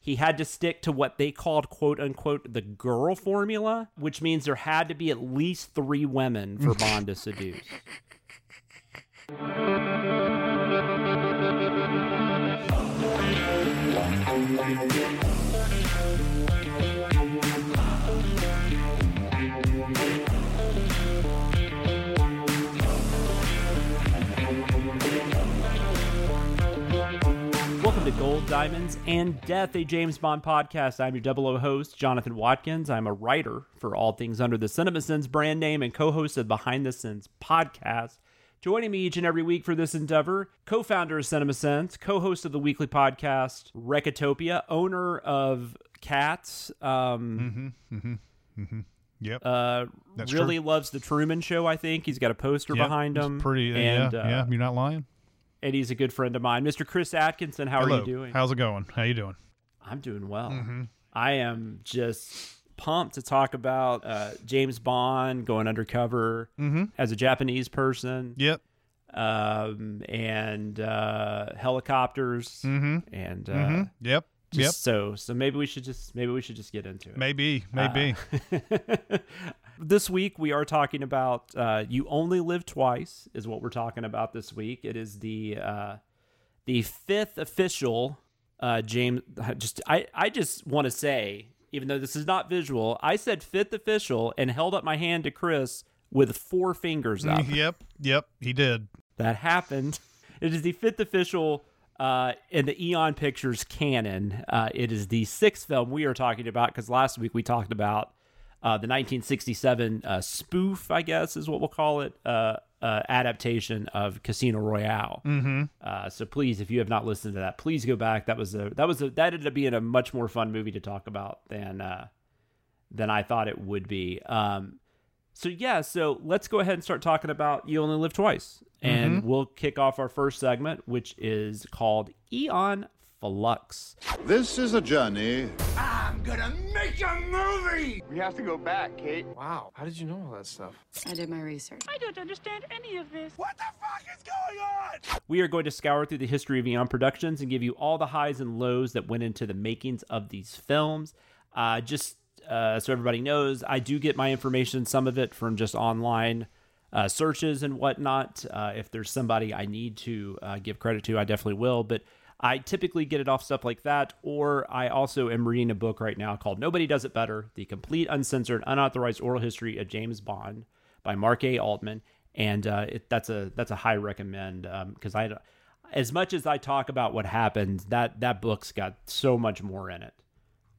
He had to stick to what they called quote unquote the girl formula, which means there had to be at least three women for Bond to seduce. To Gold, Diamonds, and Death, a James Bond podcast. I'm your double O host, Jonathan Watkins. I'm a writer for all things under the CinemaSins brand name and co host of Behind the Sins podcast. Joining me each and every week for this endeavor, co founder of CinemaSins, co host of the weekly podcast, Recotopia, owner of Cats, um, Yep. uh, That's really true. loves The Truman Show, I think. He's got a poster Yep, behind him. Pretty. and, yeah. uh, yeah. You're not lying. And he's a good friend of mine. Mr. Chris Atkinson, how Hello. are you doing? How's it going? How you doing? I'm doing well. Mm-hmm. I am just pumped to talk about uh, James Bond going undercover Mm-hmm. as a Japanese person, Yep. um, and uh, helicopters, Mm-hmm. and uh, mm-hmm. Yep. just Yep. so so maybe we should just maybe we should just get into it. Maybe. Maybe. This week we are talking about uh, "You Only Live Twice" is what we're talking about this week. It is the uh, the fifth official uh, James. Just I I just want to say, even though this is not visual, I said fifth official and held up my hand to Chris with four fingers up. yep. Yep. He did. that happened. It is the fifth official uh, in the Eon Pictures canon. Uh, it is the sixth film we are talking about because last week we talked about uh, the 1967 uh, spoof, I guess is what we'll call it, uh, uh, adaptation of Casino Royale. Mm-hmm. Uh, so please, if you have not listened to that, please go back. That was a that was a that ended up being a much more fun movie to talk about than uh, than I thought it would be. Um, so yeah, so let's go ahead and start talking about You Only Live Twice, and we'll kick off our first segment, which is called Eon Flux. This is a journey I'm gonna make a movie! We have to go back, Kate. Wow, how did you know all that stuff? I did my research. I don't understand any of this. What the fuck is going on? We are going to scour through the history of Eon Productions and give you all the highs and lows that went into the makings of these films. Uh, just uh, so everybody knows, I do get my information, some of it from just online uh, searches and whatnot. Uh, if there's somebody I need to uh, give credit to, I definitely will. But I typically get it off stuff like that, or I also am reading a book right now called Nobody Does It Better The Complete, Uncensored, Unauthorized Oral History of James Bond by Mark A. Altman. And uh, it, that's a that's a high recommend because I, as much as I talk about what happened, that that book's got so much more in it.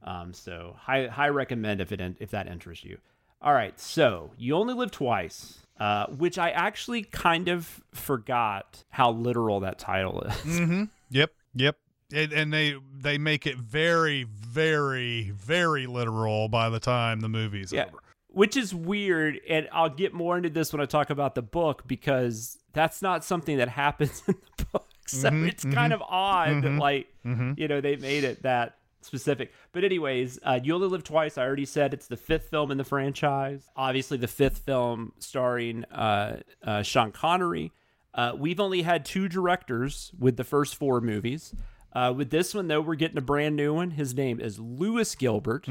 Um, so high high recommend if it if that interests you. All right, so you only live twice, uh, which I actually kind of forgot how literal that title is. Mm-hmm. Yep. Yep. And, and they they make it very, very, very literal by the time the movie's Yeah. over. Which is weird, and I'll get more into this when I talk about the book because that's not something that happens in the book. So it's kind of odd that, like, you know, they made it that specific. But, anyways, uh, You Only Live Twice, I already said it's the fifth film in the franchise. Obviously, the fifth film starring uh, uh, Sean Connery. Uh, we've only had two directors with the first four movies. Uh, with this one, though, we're getting a brand new one. His name is Lewis Gilbert.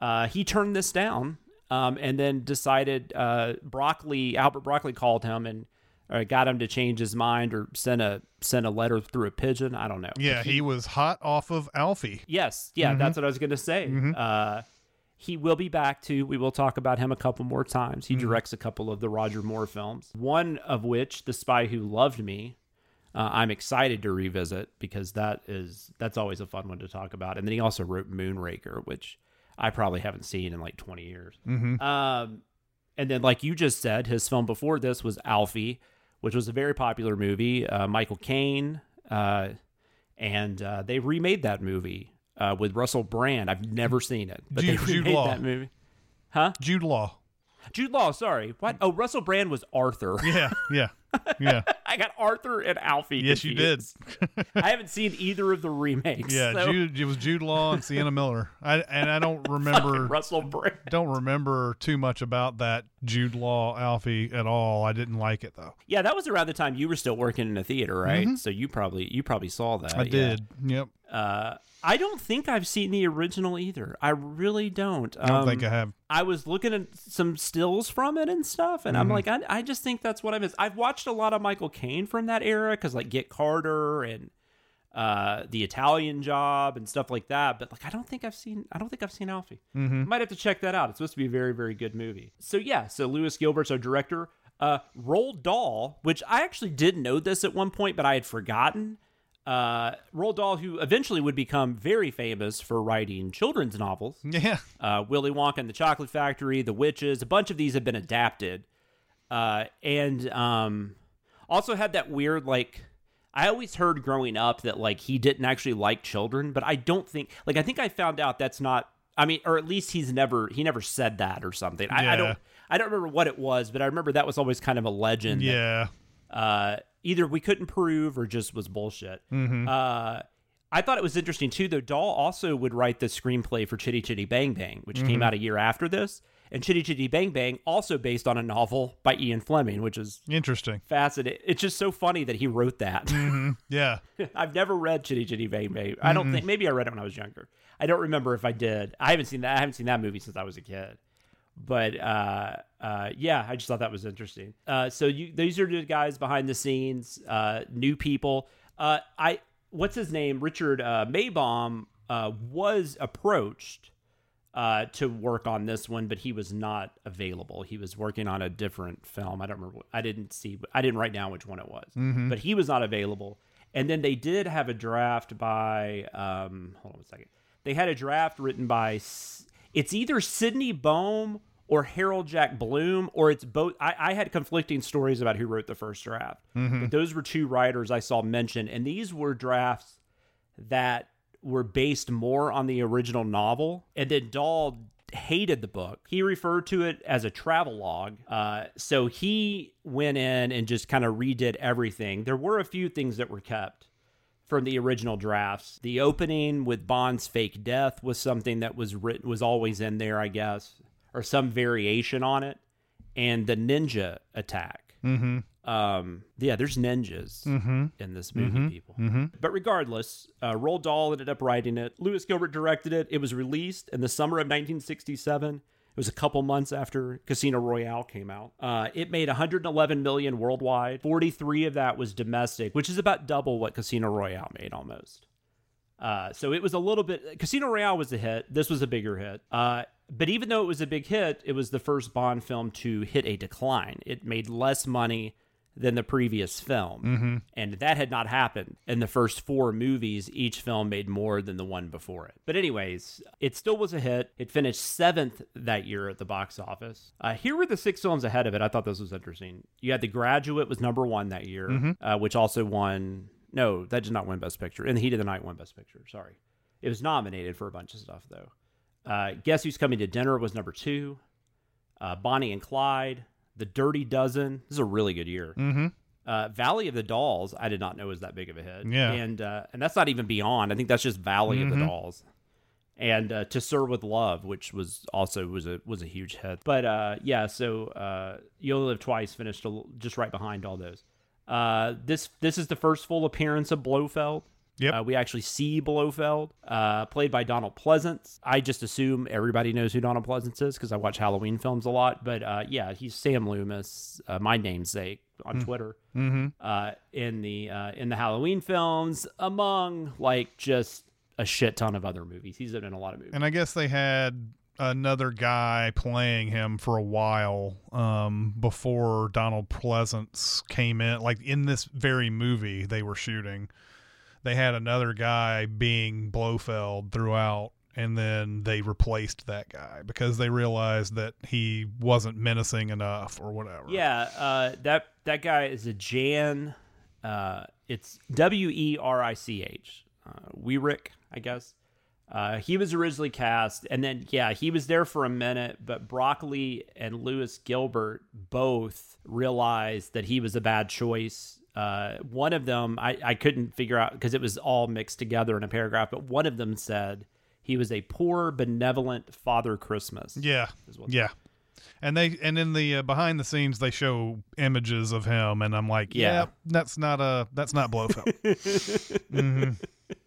Uh, he turned this down um, and then decided uh, Broccoli, Albert Broccoli called him and uh, got him to change his mind or sent a send a letter through a pigeon. I don't know. Yeah, he was hot off of Alfie. Yes, yeah, that's what I was going to say. Uh, he will be back too. We will talk about him a couple more times. He directs a couple of the Roger Moore films, one of which, The Spy Who Loved Me. Uh, I'm excited to revisit because that is that's always a fun one to talk about. And then he also wrote Moonraker, which I probably haven't seen in like 20 years. Um, and then, like you just said, his film before this was Alfie, which was a very popular movie. Uh, Michael Caine, uh, and uh, they remade that movie uh, with Russell Brand. I've never seen it, but Jude- they Jude Law. that movie. Huh? Jude Law. Jude Law, sorry. What? Oh, Russell Brand was Arthur. Yeah, yeah, yeah. I got Arthur and Alfie. yes, you did. I haven't seen either of the remakes. Yeah, so- Jude. It was Jude Law and Sienna Miller. I and I don't remember. Russell Brand. don't remember too much about that Jude Law Alfie at all. I didn't like it though. Yeah, that was around the time you were still working in a theater, right? So you probably you probably saw that. Mm-hmm. I yeah. did. Yep. Uh, I don't think I've seen the original either. I really don't. I don't think Um, I have. I was looking at some stills from it and stuff, and I'm Mm-hmm. like, I, I just think that's what I miss. I've watched a lot of Michael From that era because like Get Carter and uh, the Italian Job and stuff like that. But like, I don't think I've seen. I don't think I've seen Alfie. Mm-hmm. Might have to check that out. It's supposed to be a very very good movie. So yeah, so Lewis Gilbert's our director. Uh, Roald Dahl, which I actually did know this at one point, but I had forgotten. Uh, Roald Dahl, who eventually would become very famous for writing children's novels Yeah. uh, Willy Wonka and the Chocolate Factory, The Witches. A bunch of these have been adapted, uh, and um, also had that weird like. I always heard growing up that like he didn't actually like children, but I don't think like I think I found out that's not. I mean, or at least he's never he never said that or something. I, I don't I don't remember what it was, but I remember that was always kind of a legend. that, Yeah. uh, either we couldn't prove or just was bullshit. Uh, I thought it was interesting too, though. Dahl also would write the screenplay for Chitty Chitty Bang Bang, which came out a year after this. And Chitty Chitty Bang Bang, also based on a novel by Ian Fleming, which is Interesting. fascinating. It's just so funny that he wrote that. Yeah. I've never read Chitty Chitty Bang Bang. I don't think maybe I read it when I was younger. I don't remember if I did. I haven't seen that. I haven't seen that movie since I was a kid. But uh, uh, yeah, I just thought that was interesting. Uh, so you, these are the guys behind the scenes, uh, new people. Uh, I what's his name? Richard uh, Maybaum uh, was approached uh, to work on this one, but he was not available. He was working on a different film. I don't remember. I didn't see. I didn't write down which one it was, but he was not available. And then they did have a draft by. Um, hold on a second. They had a draft written by. It's either Sydney Boehm or Harold Jack Bloom, or it's both. I, I had conflicting stories about who wrote the first draft, but those were two writers I saw mentioned, and these were drafts that were based more on the original novel. And then Dahl hated the book. He referred to it as a travelogue. Uh, so he went in and just kind of redid everything. There were a few things that were kept from the original drafts. The opening with Bond's fake death was something that was written was always in there, I guess, or some variation on it. And the ninja attack. Mm-hmm. Um, yeah, there's ninjas in this movie, people. But regardless, uh, Roald Dahl ended up writing it. Lewis Gilbert directed it. It was released in the summer of 1967. It was a couple months after Casino Royale came out. Uh, it made 111 million worldwide. 43 of that was domestic, which is about double what Casino Royale made almost. Uh, so it was a little bit. Casino Royale was a hit. This was a bigger hit. Uh, but even though it was a big hit, it was the first Bond film to hit a decline. It made less money than the previous film. And that had not happened. In the first four movies, each film made more than the one before it. But, anyways, it still was a hit. It finished seventh that year at the box office. Uh, here were the six films ahead of it. I thought this was interesting. You had The Graduate was number one that year, uh, which also won. No, that did not win Best Picture. In the Heat of the Night won Best Picture. Sorry. It was nominated for a bunch of stuff, though. Uh, Guess Who's Coming to Dinner was number two. Uh, Bonnie and Clyde, The Dirty Dozen. This is a really good year. Mm-hmm. Uh, Valley of the Dolls, I did not know was that big of a hit. Yeah. and uh, and that's not even Beyond. I think that's just Valley of the Dolls. And uh, To Sir with Love, which was also was a was a huge hit. But uh, yeah, so uh, You Only Live Twice finished just right behind all those. Uh, this this is the first full appearance of Blofeld. Yep. Uh, we actually see Blofeld, uh, played by Donald Pleasence. I just assume everybody knows who Donald Pleasence is because I watch Halloween films a lot. But uh, yeah, he's Sam Loomis, uh, my namesake on Twitter. Mm-hmm. Uh, in the uh, in the Halloween films, among like just a shit ton of other movies. He's been in a lot of movies. And I guess they had another guy playing him for a while um, before Donald Pleasence came in. Like in this very movie they were shooting, they had another guy being Blofeld throughout, and then they replaced that guy because they realized that he wasn't menacing enough or whatever. Yeah, uh, that that guy is a Jan. Uh, it's W E R I C H. Uh, Weirick, I guess. Uh, he was originally cast, and then yeah, he was there for a minute, but Broccoli and Lewis Gilbert both realized that he was a bad choice. Uh, one of them I, I couldn't figure out because it was all mixed together in a paragraph, but one of them said he was a poor, benevolent Father Christmas. Yeah, yeah. And they and in the uh, behind the scenes they show images of him, and I'm like, yeah, Yeah. that's not a that's not Blofeld. hmm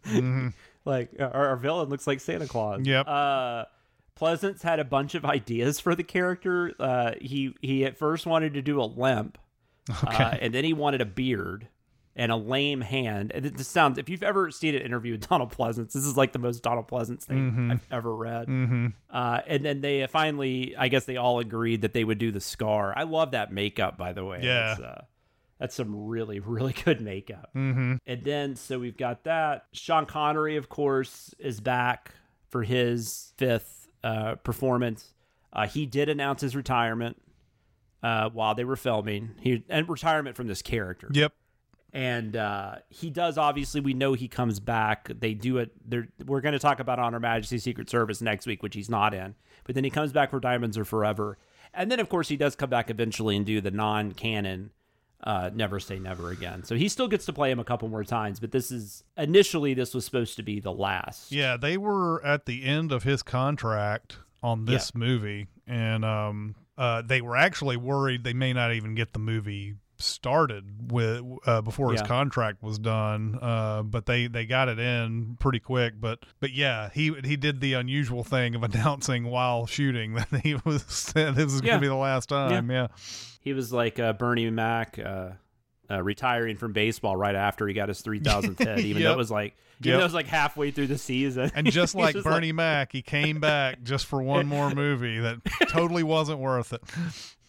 hmm like our, our villain looks like Santa Claus. Yep. Uh, Pleasence had a bunch of ideas for the character. Uh, he he at first wanted to do a limp, uh, and then he wanted a beard and a lame hand. And it- this sounds if you've ever seen an interview with Donald Pleasence, this is like the most Donald Pleasence thing I've ever read. hmm Uh, and then they finally, I guess they all agreed that they would do the scar. I love that makeup, by the way. Yeah. That's, uh, that's some really, really good makeup. hmm And then, so we've got that. Sean Connery, of course, is back for his fifth uh, performance. Uh, he did announce his retirement uh, while they were filming. He and retirement from this character. Yep. And uh, he does obviously. We know he comes back. They do it. They're, we're going to talk about On Her Majesty Secret Service next week, which he's not in. But then he comes back for Diamonds Are Forever, and then of course he does come back eventually and do the non-canon uh, Never Say Never Again. So he still gets to play him a couple more times. But this is initially this was supposed to be the last. Yeah, they were at the end of his contract on this movie, and um, uh, they were actually worried they may not even get the movie started with uh, before his Yeah. contract was done. Uh, but they they got it in pretty quick. But but yeah, he he did the unusual thing of announcing while shooting that he was this was Yeah. gonna be the last time. Yeah. He was like uh, Bernie Mac. Uh, uh, retiring from baseball right after he got his 3000th hit, even though it was like, even Yep. though it was like halfway through the season. And just like like- Bernie Mac, he came back just for one more movie that totally wasn't worth it.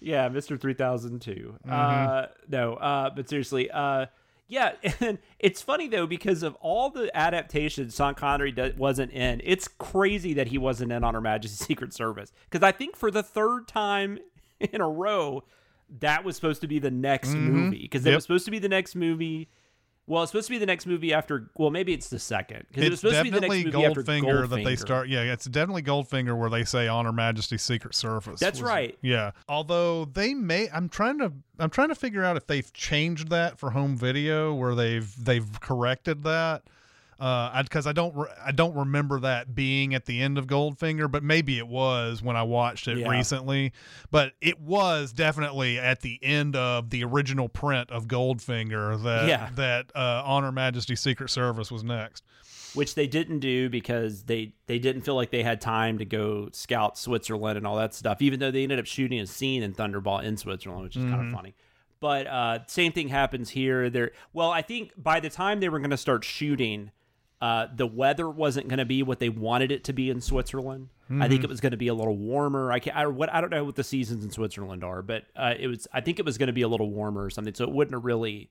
Yeah, Mr. 3002. Mm-hmm. Uh, no, uh, but seriously, uh, yeah, and it's funny though because of all the adaptations Sean Connery wasn't in. It's crazy that he wasn't in on Her Majesty's Secret Service because I think for the third time in a row, that was supposed to be the next movie because it Mm-hmm. Yep. was supposed to be the next movie. Well, it's supposed to be the next movie after. Well, maybe it's the second because it was supposed to be the next movie after Goldfinger that they start. Yeah, it's definitely Goldfinger where they say "On Her Majesty's Secret Service." That's was- right. Yeah, although they may, I'm trying to, I'm trying to figure out if they've changed that for home video where they've they've corrected that. Uh, because I, don't, re- I don't remember that being at the end of Goldfinger, but maybe it was when I watched it Yeah. recently. But it was definitely at the end of the original print of Goldfinger that Yeah. that uh, On Her Majesty Secret Service was next. which they didn't do because they they didn't feel like they had time to go scout Switzerland and all that stuff. Even though they ended up shooting a scene in Thunderball in Switzerland, which is kind of funny. But uh, same thing happens here. There, well, I think by the time they were going to start shooting, uh, the weather wasn't going to be what they wanted it to be in Switzerland. I think it was going to be a little warmer. I can I, what I don't know what the seasons in Switzerland are, but uh, it was. I think it was going to be a little warmer or something. So it wouldn't have really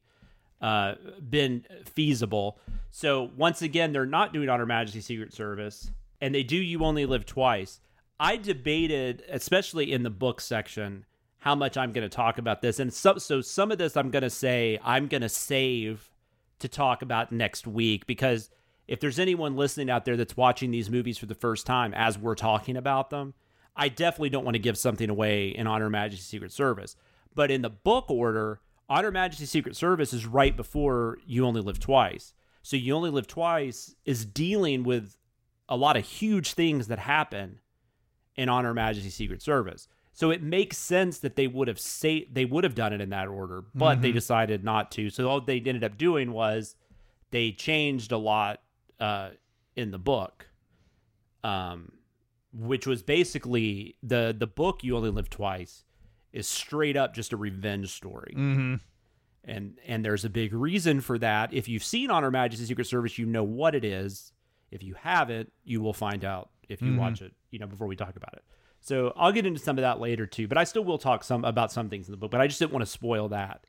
uh, been feasible. So once again, they're not doing On Her Majesty Secret Service, and they do You Only Live Twice. I debated, especially in the book section, how much I'm going to talk about this, and so so some of this I'm going to say I'm going to save to talk about next week because if there's anyone listening out there that's watching these movies for the first time as we're talking about them, I definitely don't want to give something away in On Her Majesty Secret Service. But in the book order, On Her Majesty Secret Service is right before You Only Live Twice. So You Only Live Twice is dealing with a lot of huge things that happen in On Her Majesty Secret Service. So it makes sense that they would have say they would have done it in that order, but they mm-hmm. decided not to. So all they ended up doing was they changed a lot uh, in the book, um, which was basically the the book "You Only Live Twice" is straight up just a revenge story, Mm-hmm. and and there's a big reason for that. If you've seen On Her Majesty's Secret Service, you know what it is. If you haven't, you will find out if you watch it. You know before we talk about it. So I'll get into some of that later too, but I still will talk some about some things in the book. But I just didn't want to spoil that.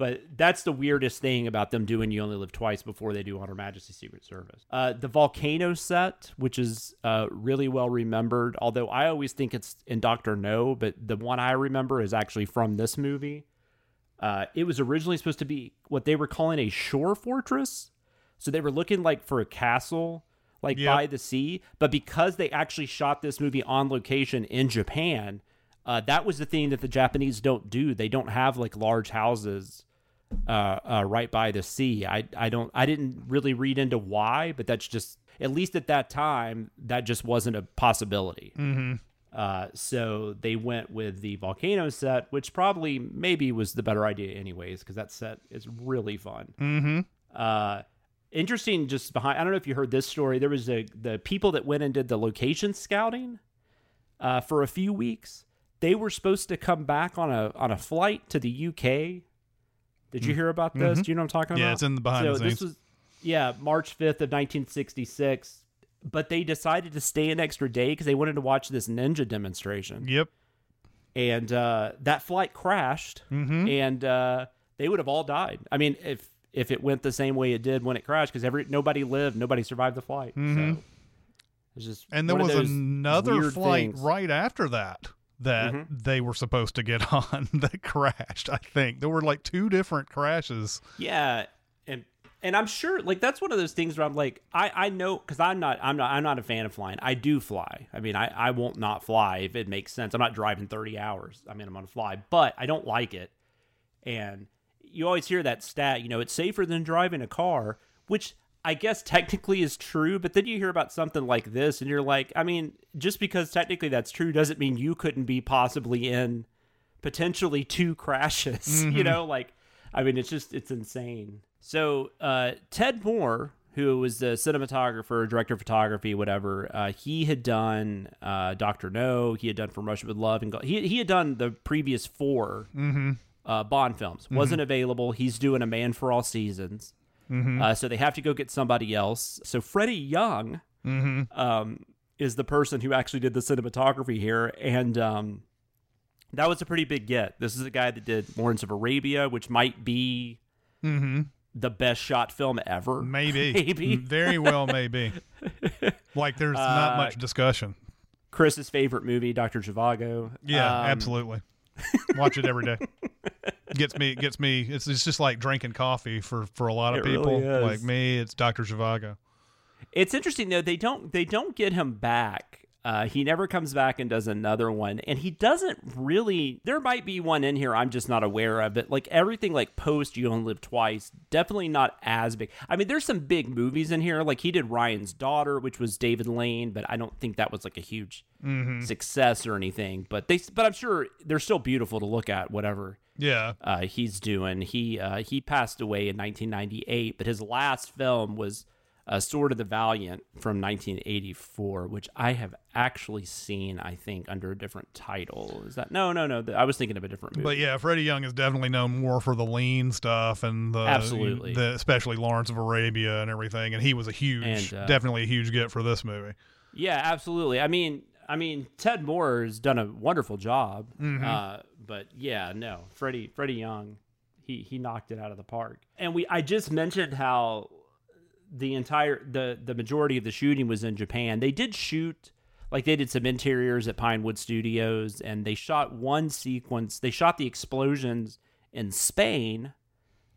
But that's the weirdest thing about them doing You Only Live Twice before they do On Her Majesty's Secret Service. Uh, the volcano set, which is uh, really well remembered, although I always think it's in Doctor No, but the one I remember is actually from this movie. Uh, it was originally supposed to be what they were calling a shore fortress. So they were looking like for a castle like Yep. by the sea. But because they actually shot this movie on location in Japan, uh, that was the thing that the Japanese don't do. They don't have like large houses uh, uh, right by the sea. I I don't I didn't really read into why, but that's just at least at that time that just wasn't a possibility. Mm-hmm. Uh, so they went with the volcano set, which probably maybe was the better idea anyways, because that set is really fun. Mm-hmm. Uh, interesting, just behind. I don't know if you heard this story. There was a the people that went and did the location scouting uh, for a few weeks. They were supposed to come back on a on a flight to the UK. Did you hear about this? Do you know what I'm talking. Mm-hmm. Yeah, about? it's in the behind so the This was yeah, March 5th of 1966. But they decided to stay an extra day because they wanted to watch this ninja demonstration Yep. and uh, that flight crashed, Mm-hmm. and uh, they would have all died. I mean, if if it went the same way it did when it crashed, because every nobody lived, nobody survived the flight. So it's just Mm-hmm. And there was another flight things. right after that that Mhm. they were supposed to get on that crashed. I think there were like two different crashes. Yeah, and and I'm sure like that's one of those things where I'm like I I know because I'm not I'm not I'm not a fan of flying. I do fly. I mean I I won't not fly if it makes sense. I'm not driving 30 hours. I mean I'm gonna fly, but I don't like it. And you always hear that stat. You know it's safer than driving a car, which. I guess technically is true, but then you hear about something like this and you're like, I mean, just because technically that's true doesn't mean you couldn't be possibly in potentially two crashes. You know, like I mean, it's just it's insane. So uh, Ted Moore, who was the cinematographer, director of photography, whatever, uh, he had done uh, Doctor No. He had done From Russia with Love, and Go- he he had done the previous 4 uh, Bond films. Wasn't available. He's doing A Man for All Seasons. Uh, so they have to go get somebody else. So Freddie Young um, is the person who actually did the cinematography here, and um, that was a pretty big get. This is a guy that did Lawrence of Arabia, which might be the best shot film ever. Maybe. Maybe. Very well, maybe. like there's not Uh, much discussion. Chris's favorite movie, Doctor Zhivago. Yeah, Um, absolutely. Watch it every day. Gets me. Gets me. It's, it's just like drinking coffee for for a lot of It people. really. Like me, it's Doctor Zhivago. It's interesting though they don't they don't get him back. Uh, he never comes back and does another one, and he doesn't really. There might be one in here I'm just not aware of, but like everything like post You Only Live Twice, definitely not as big. I mean, there's some big movies in here. Like he did Ryan's Daughter, which was David Lean, but I don't think that was like a huge success or anything. But they, but I'm sure they're still beautiful to look at. Whatever Yeah. uh, he's doing. He uh, he passed away in 1998, but his last film was uh, Sword of the Valiant from 1984, which I have actually seen. I think under a different title. Is that no, no, no? I was thinking of a different movie. But yeah, Freddie Young is definitely known more for the lean stuff and the Absolutely. the, especially Lawrence of Arabia and everything. And he was a huge, And, uh, definitely a huge get for this movie. Yeah, absolutely. I mean, I mean, Ted Moore has done a wonderful job. Mm-hmm. Uh, but yeah, no, Freddie Freddie Young, he he knocked it out of the park. And we I just mentioned how the entire the the majority of the shooting was in Japan. They did shoot like they did some interiors at Pinewood Studios and they shot one sequence. They shot the explosions in Spain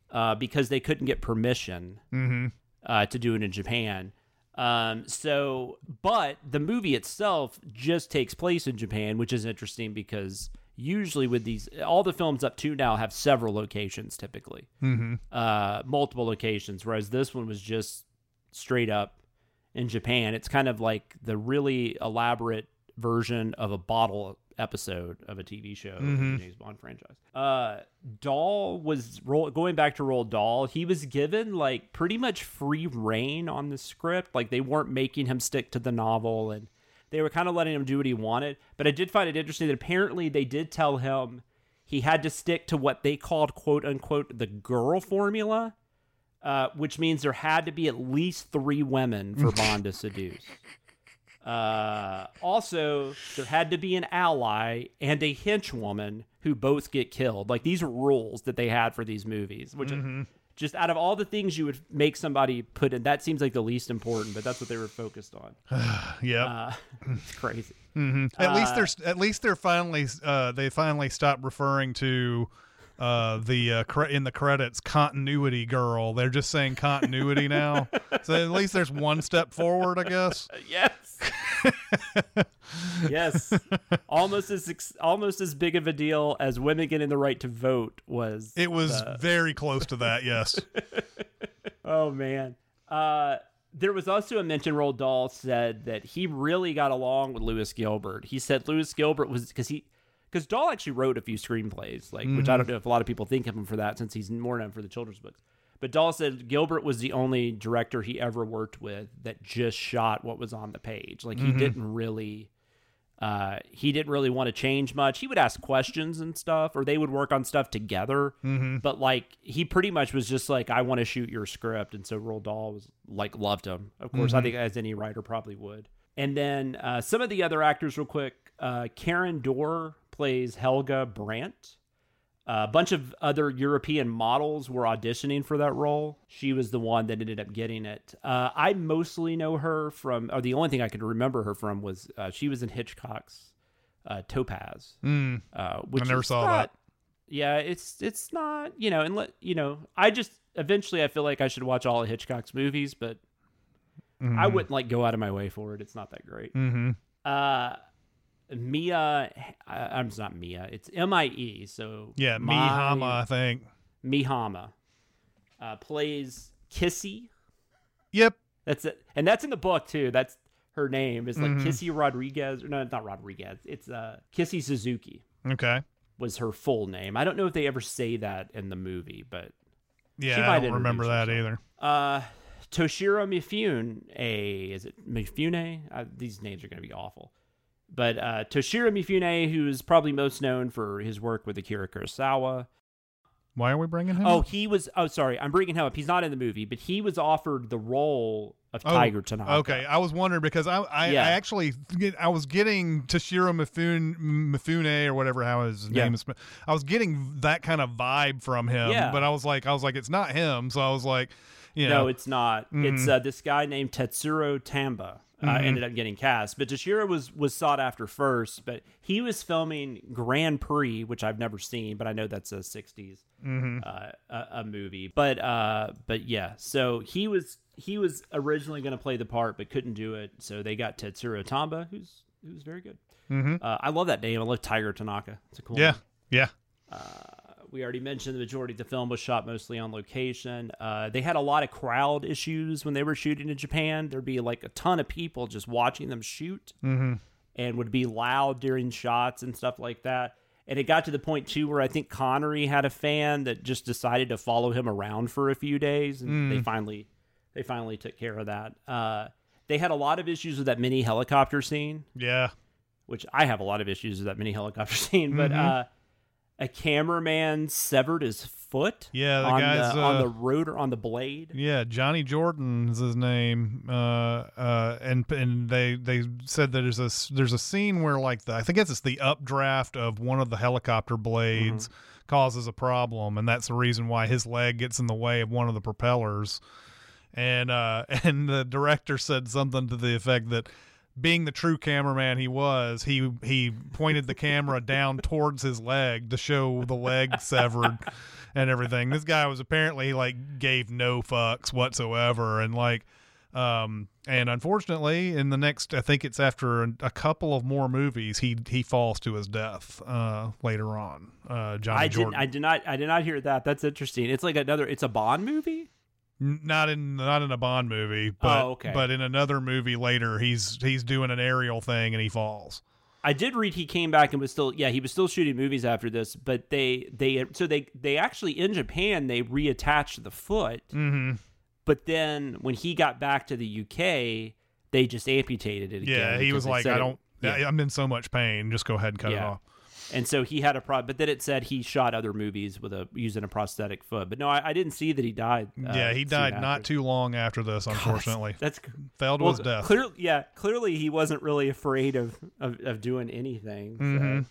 uh, because they couldn't get permission uh, to do it in Japan. Um, so, but the movie itself just takes place in Japan, which is interesting because usually with these, all the films up to now have several locations typically, mm-hmm. uh, multiple locations, whereas this one was just straight up in Japan. It's kind of like the really elaborate version of a bottle episode of a TV show in the James Bond franchise. Uh, Dahl was roll, going back to Roald Dahl. He was given like pretty much free reign on the script. Like they weren't making him stick to the novel, and they were kind of letting him do what he wanted. But I did find it interesting that apparently they did tell him he had to stick to what they called "quote unquote" the girl formula. Uh, which means there had to be at least three women for Bond to seduce. Uh, also, there had to be an ally and a henchwoman who both get killed. Like these are rules that they had for these movies, which just out of all the things you would make somebody put in, that seems like the least important, but that's what they were focused on. Yeah. Uh, it's crazy. At least they're at least they're finally uh, they finally stopped referring to uh, the uh, cre- in the credits continuity girl. They're just saying continuity now, so at least there's one step forward, I guess. yes. yes. Almost as ex- almost as big of a deal as women getting the right to vote was. It was the- very close to that. Yes. Oh man. Uh there was also a mention Roald Dahl said that he really got along with Lewis Gilbert. He said Lewis Gilbert was because he because Dahl actually wrote a few screenplays, like which I mm-hmm. don't know if a lot of people think of him for that since he's more known for the children's books. But Dahl said Gilbert was the only director he ever worked with that just shot what was on the page. Like he mm-hmm. didn't really uh, he didn't really want to change much. He would ask questions and stuff, or they would work on stuff together. Mm-hmm. But like, he pretty much was just like, "I want to shoot your script," and so Roald Dahl was like, loved him. Of course, I think as any writer probably would. And then uh, some of the other actors, real quick. Uh, Karin Dor plays Helga Brandt. a bunch of other European models were auditioning for that role. She was the one that ended up getting it. Uh, I mostly know her from, or the only thing I could remember her from was uh, she was in Hitchcock's uh, Topaz, Mm. uh, which I never saw not- that. Yeah, it's it's not you know, and let you know, I just eventually I feel like I should watch all of Hitchcock's movies, but I wouldn't like go out of my way for it. It's not that great. Mm-hmm. Uh, Mia, I, I'm it's not Mia. It's M I E. So Yeah, Mie Hama, I think. Mie Hama uh, plays Kissy. Yep. That's it, and that's in the book too. That's her name. It's like Mhm. Kissy Rodriguez. Or no, not Rodriguez. It's uh, Kissy Suzuki Okay. was her full name. I don't know if they ever say that in the movie, but Yeah, might I don't remember that either. uh, Toshiro Mifune, a is it Mifune? Uh, these names are going to be awful. But uh, Toshiro Mifune, who's probably most known for his work with Akira Kurosawa. Why are we bringing him? Oh, up? he was. Oh, sorry, I'm bringing him up. He's not in the movie, but he was offered the role of Oh, Tiger Tanaka. Okay, I was wondering because I I, Yeah. I actually I was getting Toshiro Mifune Mifune or whatever how his Yeah. name is. I was getting that kind of vibe from him, Yeah. but I was like I was like it's not him, so I was like, you No, it's not. It's uh, this guy named Tetsuro Tamba. Uh, ended up getting cast, but Toshiro was was sought after first. But he was filming Grand Prix, which I've never seen, but I know that's a '60s uh, a, a movie. But uh, but yeah, so he was he was originally going to play the part, but couldn't do it. So they got Tetsuro Tamba, who's who's very good. Uh, I love that name. I love Tiger Tanaka. It's a cool. yeah, name. yeah, We already mentioned the majority of the film was shot mostly on location. Uh, they had a lot of crowd issues when they were shooting in Japan. There'd be like a ton of people just watching them shoot mm-hmm. and would be loud during shots and stuff like that. And it got to the point too where I think Connery had a fan that just decided to follow him around for a few days, and they finally they finally took care of that. Uh, they had a lot of issues with that mini helicopter scene yeah. which I have a lot of issues with that mini helicopter scene, but Mm-hmm. uh, a cameraman severed his foot Yeah, the on, guy's, the, on uh, the rotor on the blade. Yeah, Johnny Jordan is his name, uh, uh, and and they they said that there's a there's a scene where like the I think it's the updraft of one of the helicopter blades causes a problem, and that's the reason why his leg gets in the way of one of the propellers, and uh, and the director said something to the effect that. Being the true cameraman he was, he he pointed the camera down towards his leg to show the leg severed and everything. This guy was apparently like gave no fucks whatsoever, and like, um, and unfortunately, in the next, I think it's after a, a couple of more movies, he he falls to his death uh, later on. Uh, Johnny I Jordan, didn't. I did not. I did not hear that. That's interesting. It's like another. It's a Bond movie. Not in not in a Bond movie, but Oh, okay. but in another movie later, he's he's doing an aerial thing and he falls. I did read he came back and was still. Yeah, he was still shooting movies after this. But they they so they they actually in Japan they reattached the foot. Mm-hmm. But then when he got back to the UK, they just amputated it again. Yeah, he was like, I don't. yeah. I'm in so much pain. Just go ahead and cut it off. And so he had a pro. But then it said he shot other movies with a using a prosthetic foot. But no, I, I didn't see that he died. uh, yeah, he died not after. too long after this. Unfortunately, That's failed well, his death. Clearly, yeah, clearly he wasn't really afraid of of, of doing anything. so Mhm.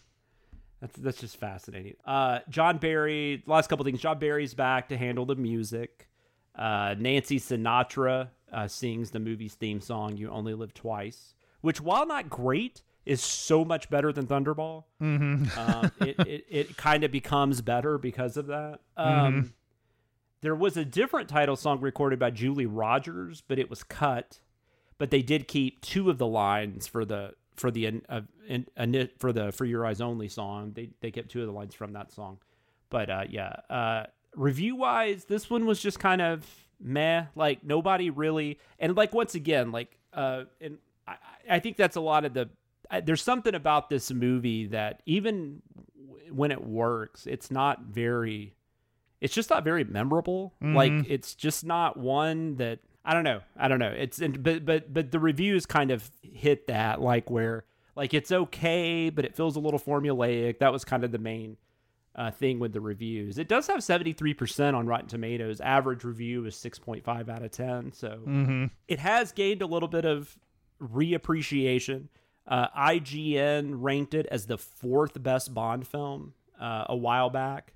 That's that's just fascinating. Uh, John Barry. Last couple things. John Barry's back to handle the music. Uh, Nancy Sinatra uh, sings the movie's theme song "You Only Live Twice," which, while not great, is so much better than Thunderball. Mm-hmm. Um, it it, it kind of becomes better because of that. Um, There was a different title song recorded by Julie Rogers, but it was cut. But they did keep two of the lines for the for the uh, in, in, for the for your eyes only song. They they kept two of the lines from that song. But uh, yeah, uh, review wise, this one was just kind of meh. Like nobody really, and like once again, like uh, and I, I think that's a lot of the. I, there's something about this movie that even w- when it works, it's not very. It's just not very memorable. Like it's just not one that I don't know. I don't know. It's and, but but but the reviews kind of hit that like where like it's okay, but it feels a little formulaic. That was kind of the main uh, thing with the reviews. It does have 73% on Rotten Tomatoes. Average review is 6.5 out of 10. So Mm-hmm. it has gained a little bit of reappreciation. Uh, IGN ranked it as the fourth best Bond film uh, a while back.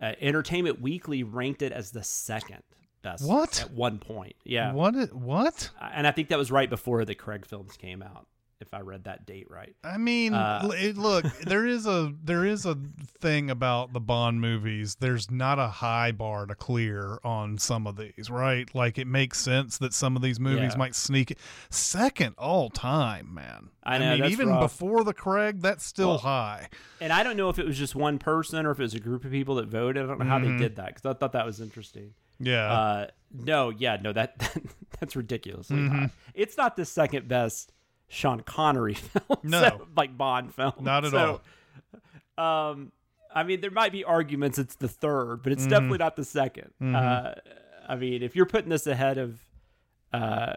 Uh, Entertainment Weekly ranked it as the second best What? at one point. Yeah. What? What? And I think that was right before the Craig films came out, if I read that date right. I mean, Uh, look, there is a there is a thing about the Bond movies. There's not a high bar to clear on some of these, right? Like it makes sense that some of these movies Yeah. might sneak second all time, man. I know, mean, that's even rough. before the Craig, that's still Well, hhy. And I don't know if it was just one person or if it was a group of people that voted. I don't know how Mm-hmm. they did that because I thought that was interesting. Yeah. Uh, no, yeah, no, that that's ridiculously Mm-hmm. high. It's not the second best Sean Connery film, No. so, like Bond film, Not at So, Um, I mean, there might be arguments it's the third, but it's Mm-hmm. definitely not the 2nd Uh, I mean, if you're putting this ahead of, uh,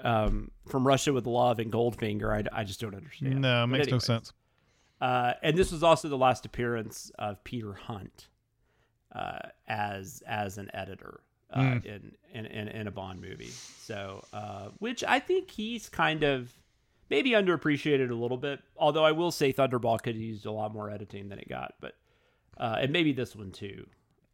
um, from Russia with Love and Goldfinger, I, I just don't understand. no, it makes no sense. Uh, and this was also the last appearance of Peter Hunt uh, as as an editor uh, Mm. in, in, in in a Bond movie. So, uh, which I think he's kind of maybe underappreciated a little bit. Although I will say Thunderball could have used a lot more editing than it got, but uh, and maybe this one too.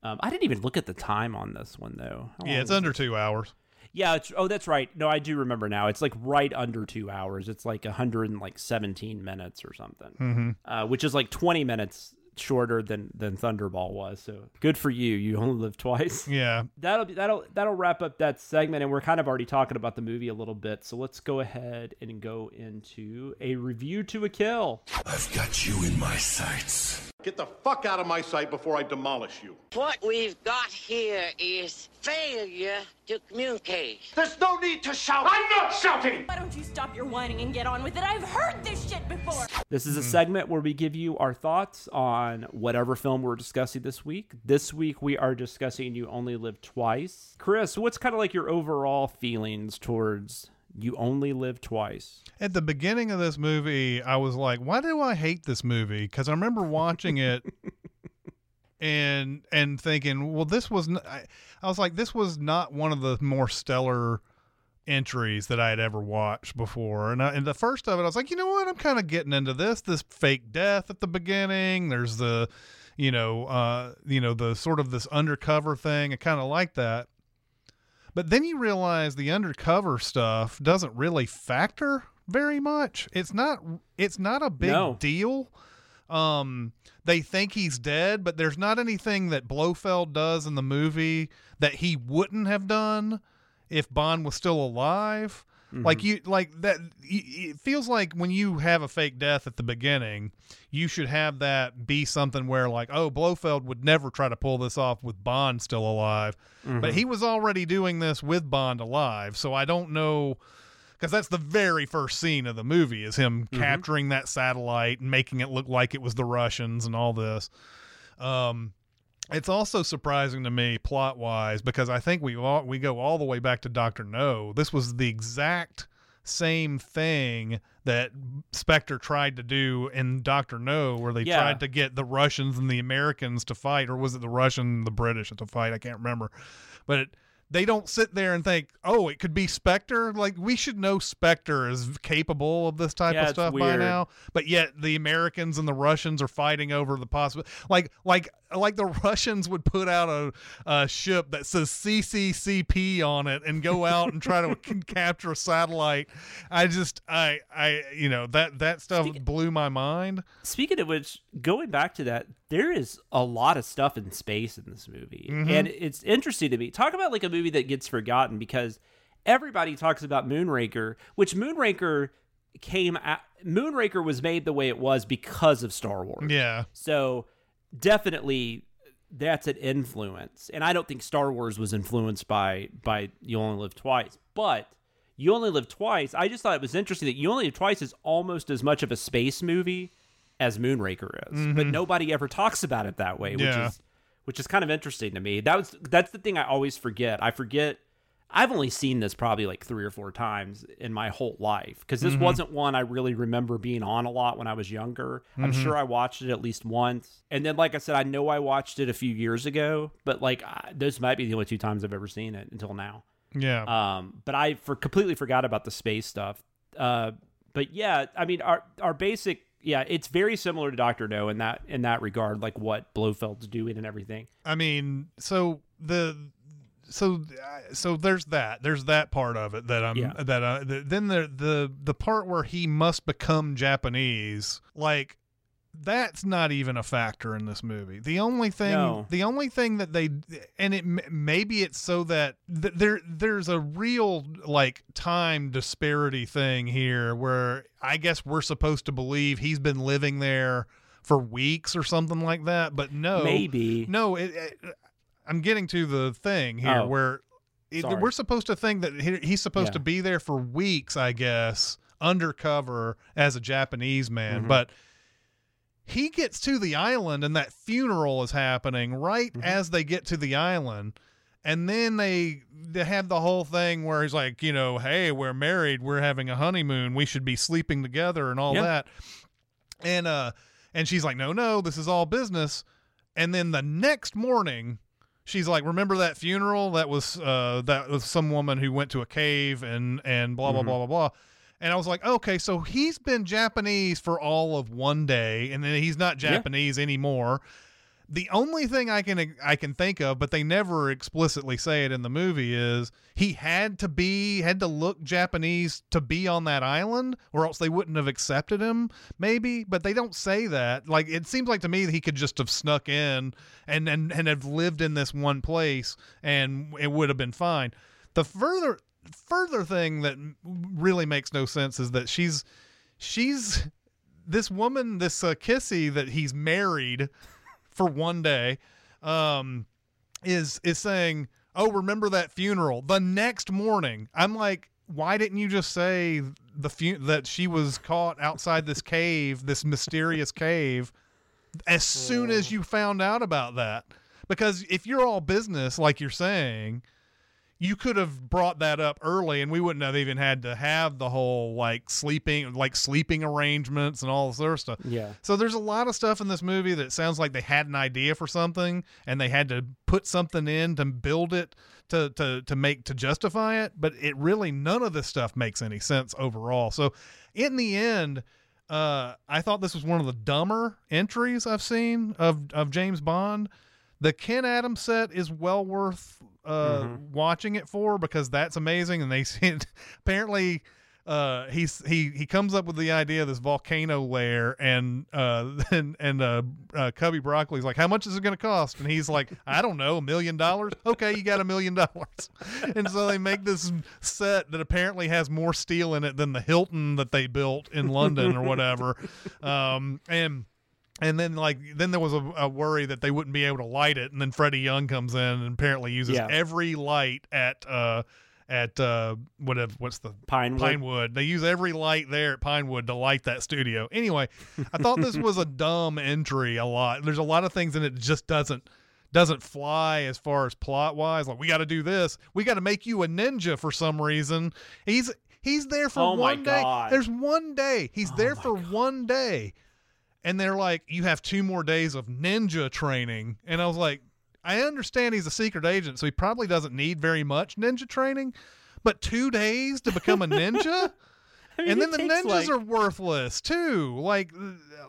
Um, I didn't even look at the time on this one though. Yeah, it's under it? two hours. Yeah, it's oh that's right. No, I do remember now. It's like right under two hours. It's like a hundred and like seventeen minutes or something, Mm-hmm. uh, which is like twenty minutes shorter than than Thunderball was. So good for you. You only live twice. Yeah. That'll be that'll that'll wrap up that segment, and we're kind of already talking about the movie a little bit. So let's go ahead and go into a review to a kill. I've got you in my sights. Get the fuck out of my sight before I demolish you. What we've got here is failure to communicate. There's no need to shout. I'm not shouting. Why don't you stop your whining and get on with it? I've heard this shit before. This is a segment where we give you our thoughts on whatever film we're discussing this week. This week we are discussing You Only Live Twice. Chris, what's kind of like your overall feelings towards You Only Live Twice? At the beginning of this movie, I was like, "Why do I hate this movie?" Because I remember watching it and and thinking, "Well, this was." N- I, I was like, "This was not one of the more stellar entries that I had ever watched before." And, I, and the first of it, I was like, "You know what? I'm kind of getting into this. This fake death at the beginning. There's the, you know, uh, you know, the sort of this undercover thing. I kind of like that." But then you realize the undercover stuff doesn't really factor very much. It's not it's not a big No. deal. Um they think he's dead, but there's not anything that Blofeld does in the movie that he wouldn't have done if Bond was still alive. Like mm-hmm. you like that it feels like when you have a fake death at the beginning, you should have that be something where like, oh, Blofeld would never try to pull this off with Bond still alive. But mm-hmm. he was already doing this with Bond alive, so I don't know because that's the very first scene of the movie is him mm-hmm. capturing that satellite and making it look like it was the Russians and all this. Um, it's also surprising to me plot wise because I think we all, we go all the way back to Doctor No. This was the exact same thing that Spectre tried to do in Doctor No, where they Yeah. tried to get the Russians and the Americans to fight, or was it the Russian and the British to fight? I can't remember, but. It, they don't sit there and think, oh, it could be Spectre. Like we should know Spectre is capable of this type Yeah, of stuff by now. But yet the Americans and the Russians are fighting over the possible. Like like like the Russians would put out a, a ship that says CCCP on it and go out and try to capture a satellite. I just I I you know that that stuff blew my mind. Speaking of which, going back to that, there is a lot of stuff in space in this movie. Mm-hmm. And it's interesting to me. Talk about like a movie that gets forgotten because everybody talks about Moonraker, which Moonraker came at Moonraker was made the way it was because of Star Wars. Yeah. So definitely that's an influence. And I don't think Star Wars was influenced by by You Only Live Twice. But You Only Live Twice, I just thought it was interesting that You Only Live Twice is almost as much of a space movie as Moonraker is. But nobody ever talks about it that way, which Mm-hmm. Yeah. is which is kind of interesting to me. That was that's the thing I always forget. I forget I've only seen this probably like three or four times in my whole life because this wasn't one I really remember being on a lot when I was younger. I'm sure I watched it at least once. And then, like I said, I know I watched it a few years ago, but like I, those might be the only two times I've ever seen it until now. Yeah. Um, but I for completely forgot about the space stuff. Uh, but yeah, I mean, our our basic, yeah, it's very similar to Doctor No in that in that regard, like what Blofeld's doing and everything. I mean, so the so uh, so there's that there's that part of it that I'm Yeah. that I, the, then the the the part where he must become Japanese like that's not even a factor in this movie. The only thing No. the only thing that they and it maybe it's so that th- there there's a real like time disparity thing here where I guess we're supposed to believe he's been living there for weeks or something like that, but no. Maybe. No, it, it, I'm getting to the thing here Oh. where it, we're supposed to think that he, he's supposed Yeah. to be there for weeks, I guess, undercover as a Japanese man. Mm-hmm. But he gets to the island and that funeral is happening right Mm-hmm. as they get to the island. And then they they have the whole thing where he's like, you know, hey, we're married, we're having a honeymoon, we should be sleeping together and all Yeah. that. And uh and she's like, "No, no, this is all business." And then the next morning, she's like, "Remember that funeral? That was uh that was some woman who went to a cave and and blah blah blah blah blah." And I was like, "Okay, so he's been Japanese for all of one day and then he's not Yeah. Japanese anymore." The only thing I can I can think of, but they never explicitly say it in the movie, is he had to be had to look Japanese to be on that island, or else they wouldn't have accepted him. Maybe, but they don't say that. Like it seems like to me that he could just have snuck in and and and have lived in this one place, and it would have been fine. The further further thing that really makes no sense is that she's she's this woman, this uh, Kissy that he's married for one day um is is saying oh remember that funeral? The next morning i'm like why didn't you just say the fu- that she was caught outside this cave this mysterious cave as soon as you found out about that? Because if you're all business like you're saying you could have brought that up early and we wouldn't have even had to have the whole like sleeping like sleeping arrangements and all this other stuff Yeah. so there's a lot of stuff in this movie that sounds like they had an idea for something and they had to put something in to build it to to to make to justify it, but it really none of this stuff makes any sense overall. So in the end, uh, I thought this was one of the dumber entries I've seen of of James Bond. The Ken Adams set is well worth uh, watching it for because that's amazing, and they apparently uh he's he he comes up with the idea of this volcano lair and uh and and uh, uh cubby broccoli's like how much is it going to cost? And he's like i don't know a million dollars? Okay you got a million dollars. And so they make this set that apparently has more steel in it than the hilton that they built in london or whatever. Um and and then like then there was a, a worry that they wouldn't be able to light it and then freddie young comes in and apparently uses Yeah. every light at uh at uh whatever what's the Pinewood. Pinewood. They use every light there at Pinewood to light that studio. Anyway, I thought this was a dumb entry a lot. There's a lot of things in it just doesn't doesn't fly as far as plot wise. Like we got to do this. We got to make you a ninja for some reason. He's he's there for Oh one day. God. There's one day. He's Oh there for one day. And they're like, you have two more days of ninja training. And I was like, I understand he's a secret agent, so he probably doesn't need very much ninja training. But two days to become a ninja, I mean, and then the ninjas like- are worthless too. Like,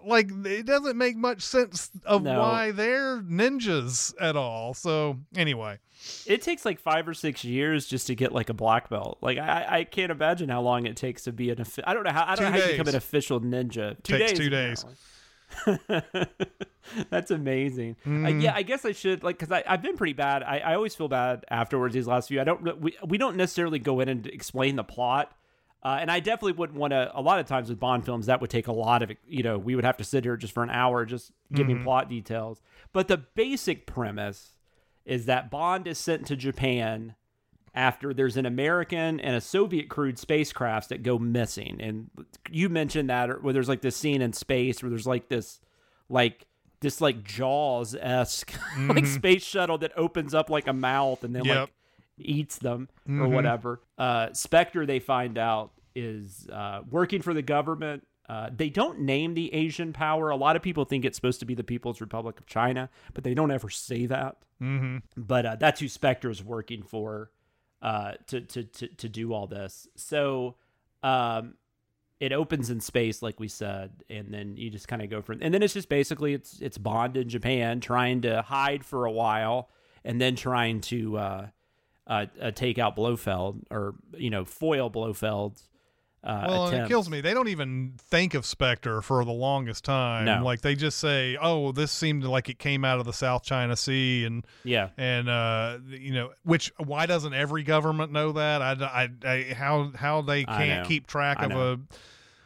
like it doesn't make much sense of No. why they're ninjas at all. So anyway, it takes like five or six years just to get like a black belt. Like I, I can't imagine how long it takes to be an. I don't know how. I don't Two know how you become an official ninja. Two Takes days. two days. apparently. That's amazing. Uh, Mm-hmm. yeah, I guess I should like because I've been pretty bad. I, I always feel bad afterwards. These last few, I don't. We we don't necessarily go in and explain the plot. Uh, and I definitely wouldn't want to. A lot of times with Bond films, that would take a lot of, you know, we would have to sit here just for an hour just giving plot details. But the basic premise is that Bond is sent to Japan after there's an American and a Soviet crewed spacecrafts that go missing. And you mentioned that where there's like this scene in space where there's like this, like this like Jaws esque like space shuttle that opens up like a mouth and then like eats them or whatever. Uh, Spectre, they find out, is uh, working for the government. Uh, they don't name the Asian power. A lot of people think it's supposed to be the People's Republic of China, but they don't ever say that. Mm-hmm. But uh, that's who Spectre is working for uh, to, to to to do all this. So um, it opens in space, like we said, and then you just kind of go from. And then it's just basically it's it's Bond in Japan trying to hide for a while, and then trying to uh, uh, uh, take out Blofeld or you know foil Blofeld's. Uh, well, it kills me. They don't even think of Spectre for the longest time. No. Like they just say, "Oh, this seemed like it came out of the South China Sea," and Yeah, and uh, you know, which why doesn't every government know that? I, I, I how how they can't keep track I of know. a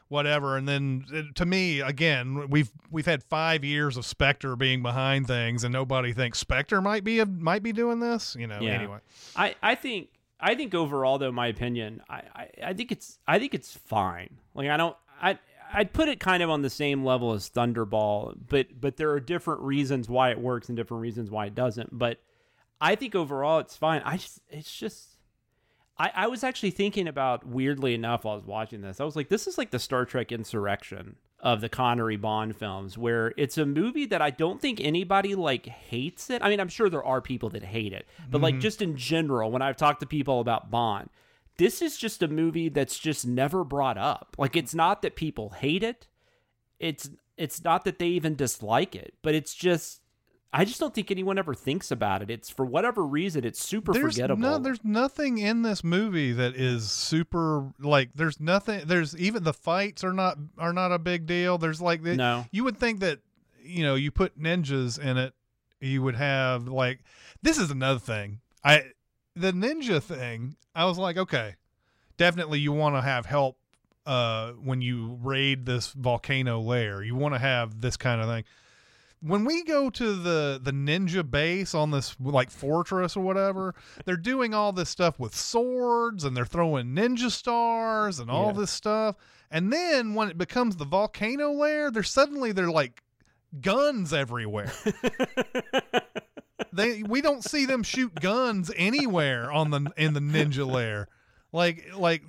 whatever. And then uh, to me, again, we've we've had five years of Spectre being behind things, and nobody thinks Spectre might be a, might be doing this. You know, Yeah. anyway. I, I think I think overall though my opinion I, I, I think it's I think it's fine. Like I don't I I'd put it kind of on the same level as Thunderball, but but there are different reasons why it works and different reasons why it doesn't. But I think overall it's fine. I just it's just I, I was actually thinking about weirdly enough while I was watching this. I was like, this is like the Star Trek Insurrection of the Connery Bond films, where it's a movie that I don't think anybody like hates it. I mean, I'm sure there are people that hate it, but like mm-hmm. just in general, when I've talked to people about Bond, this is just a movie that's just never brought up. Like it's not that people hate it. It's it's not that they even dislike it, but it's just I just don't think anyone ever thinks about it. It's for whatever reason, it's super there's forgettable. No, there's nothing in this movie that is super like. There's nothing. There's even the fights are not are not a big deal. There's like the, No. You would think that you know you put ninjas in it, you would have like this is another thing. I the ninja thing. I was like, okay, definitely you want to have help uh when you raid this volcano lair. You want to have this kind of thing when we go to the the ninja base on this like fortress or whatever they're doing all this stuff with swords and they're throwing ninja stars and all Yeah. this stuff. And then when it becomes the volcano lair they're suddenly they're like guns everywhere. They we don't see them shoot guns anywhere on the in the ninja lair. Like like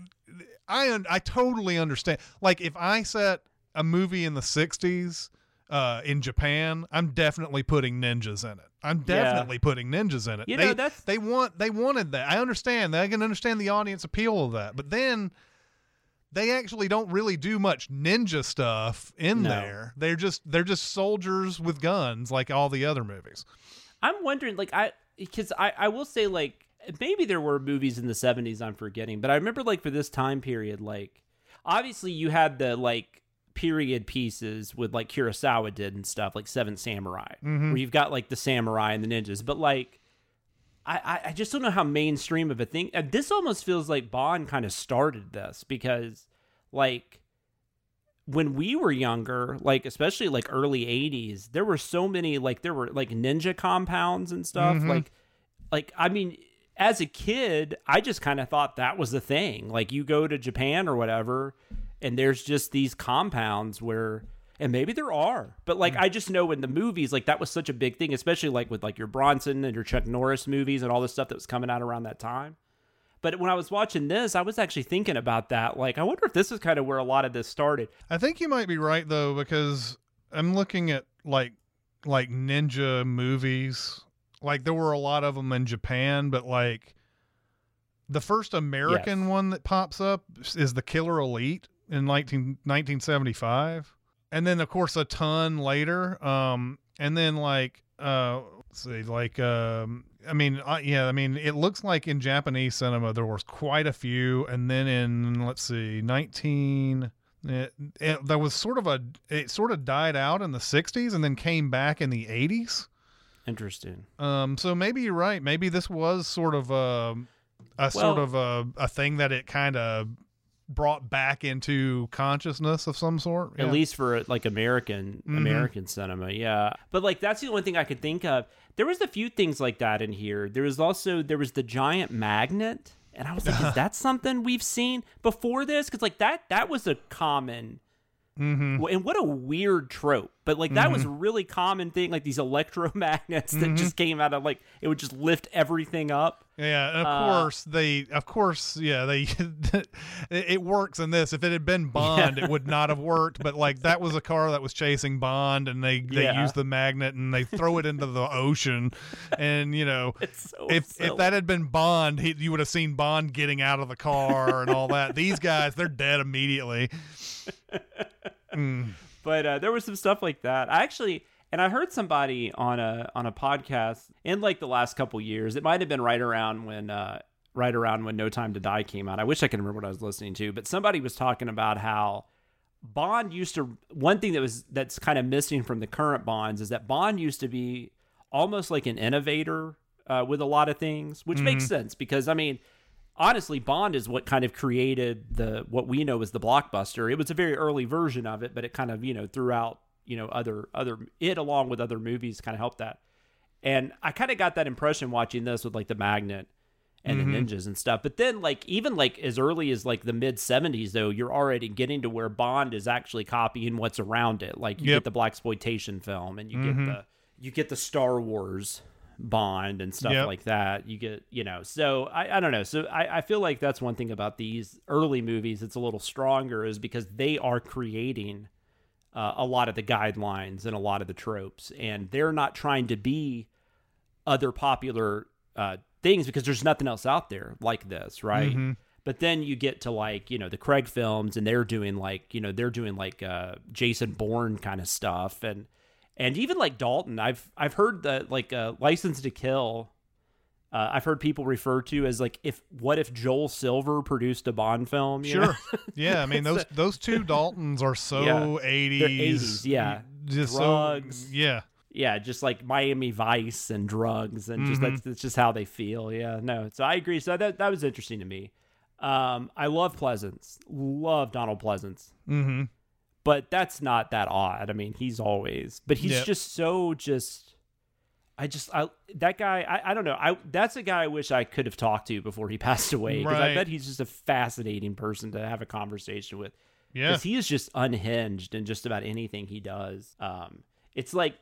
i i totally understand. Like if i set a movie in the 60s uh in japan i'm definitely putting ninjas in it. I'm Yeah. definitely putting ninjas in it. You they, know, that's- they want they wanted that. I understand i can understand the audience appeal of that. But then they actually don't really do much ninja stuff in No. there. They're just they're just soldiers with guns like all the other movies. I'm wondering, like, I because I I will say, like, maybe there were movies in the '70s I'm forgetting, but I remember, like, for this time period, like, obviously you had the like period pieces with like Kurosawa did and stuff, like Seven Samurai, where you've got like the samurai and the ninjas, but like. I, I- I just don't know how mainstream of a thing. uh, This almost feels like Bond kind of started this because, like, when we were younger, like especially like early '80s, there were so many like there were like ninja compounds and stuff. Mm-hmm. Like, like I mean, as a kid, I just kind of thought that was the thing. Like, you go to Japan or whatever, and there's just these compounds where. And maybe there are, but like Mm. I just know in the movies, like that was such a big thing, especially like with like your Bronson and your Chuck Norris movies and all the stuff that was coming out around that time. But when I was watching this, I was actually thinking about that. Like, I wonder if this is kind of where a lot of this started. I think you might be right though because I'm looking at like like ninja movies Like there were a lot of them in Japan, but like the first American Yes. one that pops up is the Killer Elite in 19, 1975. And then of course a ton later. Um, and then like, uh, let's see, like, um, I mean, uh, yeah, I mean, it looks like in Japanese cinema there was quite a few, and then in let's see, nineteen, it, it, there was sort of a, it sort of died out in the '60s and then came back in the '80s. Interesting. Um, so maybe you're right. Maybe this was sort of a, a sort of a, a thing that it kind of brought back into consciousness of some sort. At least for like American Mhm. American cinema, yeah. But like that's the only thing I could think of. There was a few things like that in here. There was also there was the giant magnet, and I was like, is that something we've seen before this? Because like that that was a common. Mm-hmm. And what a weird trope, but like that was a really common thing, like these electromagnets that just came out of like it would just lift everything up. Yeah, and of Uh, course they, of course, yeah, they, it, works in this. If it had been Bond, it would not have worked. But like that was a car that was chasing Bond, and they they Yeah. use the magnet and they throw it into the ocean, and you know, so if silly. if that had been Bond, he, you would have seen Bond getting out of the car and all that. These guys, they're dead immediately. Mm. but uh, there was some stuff like that. I actually, and I heard somebody on a on a podcast in like the last couple years. It might have been right around when uh, right around when No Time to Die came out. I wish I could remember what I was listening to, but somebody was talking about how Bond used to. One thing that was that's kind of missing from the current Bonds is that Bond used to be almost like an innovator uh, with a lot of things, which makes sense because I mean honestly bond is what kind of created the what we know as the blockbuster. It was a very early version of it but it kind of you know throughout you know other other it along with other movies kind of helped that. And i kind of got that impression watching this with like the magnet and the mm-hmm. ninjas and stuff. But then like even like as early as like the mid 70s though you're already getting to where bond is actually copying what's around it. Like you Yep. get the blaxploitation film and you get mm-hmm. the you get the star wars bond and stuff Yep. like that you get you know so i, I don't know. So I, I feel like that's one thing about these early movies it's a little stronger is because they are creating uh, a lot of the guidelines and a lot of the tropes and they're not trying to be other popular uh, things because there's nothing else out there like this right? But then you get to like you know the craig films and they're doing like you know they're doing like uh, jason bourne kind of stuff and and even like dalton i've i've heard that like uh, license to kill uh, I've heard people refer to as like if what if Joel Silver produced a Bond film? you know? Sure. Yeah, I mean those those two Daltons are so Yeah. 80s. They're 80s, yeah. Just Drugs. so yeah. yeah, just like Miami Vice and drugs, and just Mm-hmm. that's, that's just how they feel. Yeah, no, so I agree. So that that was interesting to me. Um, I love Pleasence, love Donald Pleasence, Mhm. But that's not that odd. I mean, he's always, but he's Yep. just so just. I just I that guy I, I don't know I that's a guy I wish I could have talked to before he passed away because I bet he's just a fascinating person to have a conversation with Yeah. because he is just unhinged in just about anything he does. Um, it's like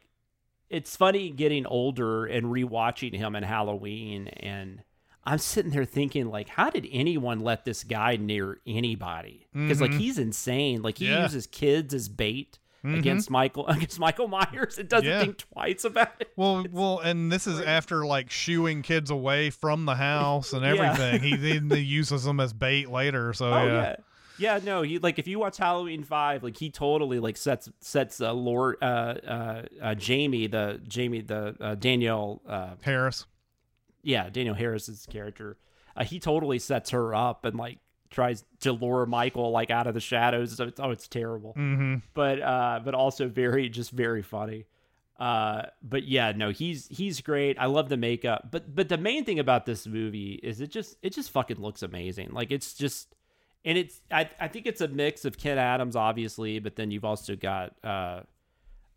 it's funny getting older and rewatching him in Halloween, and I'm sitting there thinking, like, how did anyone let this guy near anybody? Because like he's insane. Like he Mm-hmm. Yeah. Mm-hmm. uses kids as bait against Michael against Michael Myers. It doesn't Yeah. think twice about it. Well, well, and this is after like shooing kids away from the house and Yeah. everything. He then uses them as bait later. So Oh yeah. yeah. Yeah, no, he like if you watch Halloween Five, like he totally like sets sets uh, Lord uh, uh, uh, Jamie the Jamie the uh, Danielle uh, Harris. Yeah Danielle Harris's character, uh, he totally sets her up and like tries to lure Michael like out of the shadows. So it's, oh, it's terrible, Mm-hmm. but uh, but also very just very funny. Uh, but yeah, no, he's he's great. I love the makeup, but but the main thing about this movie is it just it just fucking looks amazing. Like it's just and it's I I think it's a mix of Ken Adams obviously, but then you've also got uh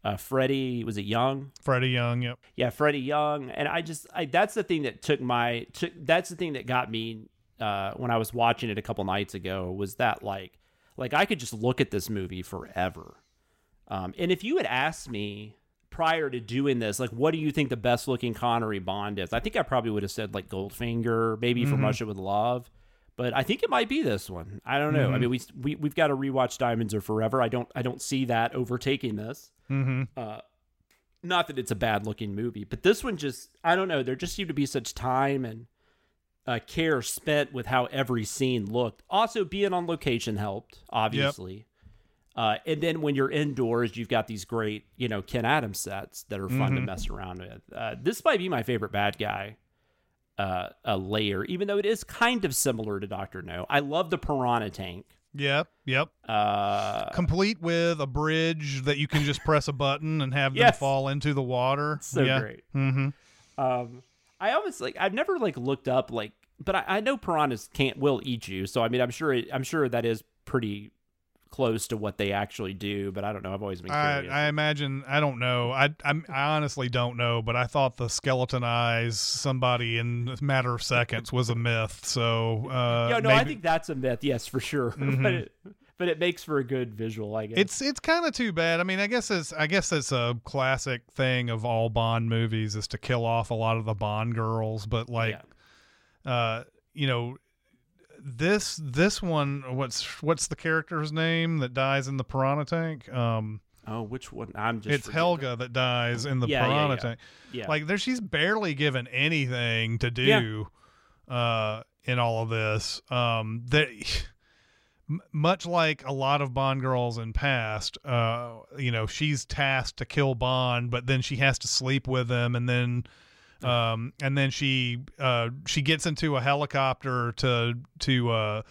uh Freddie was it Young? Freddie Young. Yep. Yeah, Freddie Young, and I just I that's the thing that took my took that's the thing that got me uh when I was watching it a couple nights ago was that like like I could just look at this movie forever. Um and if you had asked me prior to doing this, like what do you think the best looking Connery Bond is? I think I probably would have said like Goldfinger, maybe from Russia with Love. But I think it might be this one. I don't know. I mean, we we we've got to rewatch Diamonds Are Forever. I don't I don't see that overtaking this. Mm-hmm. Uh, not that it's a bad looking movie, but this one just I don't know. There just seemed to be such time and uh, care spent with how every scene looked. Also, being on location helped, obviously. Uh, and then when you're indoors, you've got these great, you know, Ken Adams sets that are fun to mess around with. Uh, this might be my favorite bad guy uh, a layer, even though it is kind of similar to Doctor No. I love the piranha tank. Yep, yep. Uh, Complete with a bridge that you can just press a button and have them Yes. fall into the water. so yeah. great. Mm-hmm. Um, I almost like I've never like looked up like, but I, I know piranhas can't will eat you, so I mean I'm sure it, I'm sure that is pretty close to what they actually do, but I don't know. I've always been I, curious. I imagine I don't know. I, I'm, I honestly don't know, but I thought the skeletonize somebody in a matter of seconds was a myth. So uh, yeah, no, I think that's a myth. Yes, for sure. but it, but it makes for a good visual, I guess. it's it's kind of too bad. I mean, I guess it's I guess it's a classic thing of all Bond movies is to kill off a lot of the Bond girls, but like, Yeah. uh, you know, this this one, what's what's the character's name that dies in the piranha tank? Um, oh, which one? I'm just it's forgetting. Helga that dies in the Yeah, yeah, piranha yeah. tank. Yeah, Like there, she's barely given anything to do uh, in all of this. Um, that much like a lot of Bond girls in past, uh, you know, she's tasked to kill Bond, but then she has to sleep with him, and then. Um, and then she uh, she gets into a helicopter to to uh,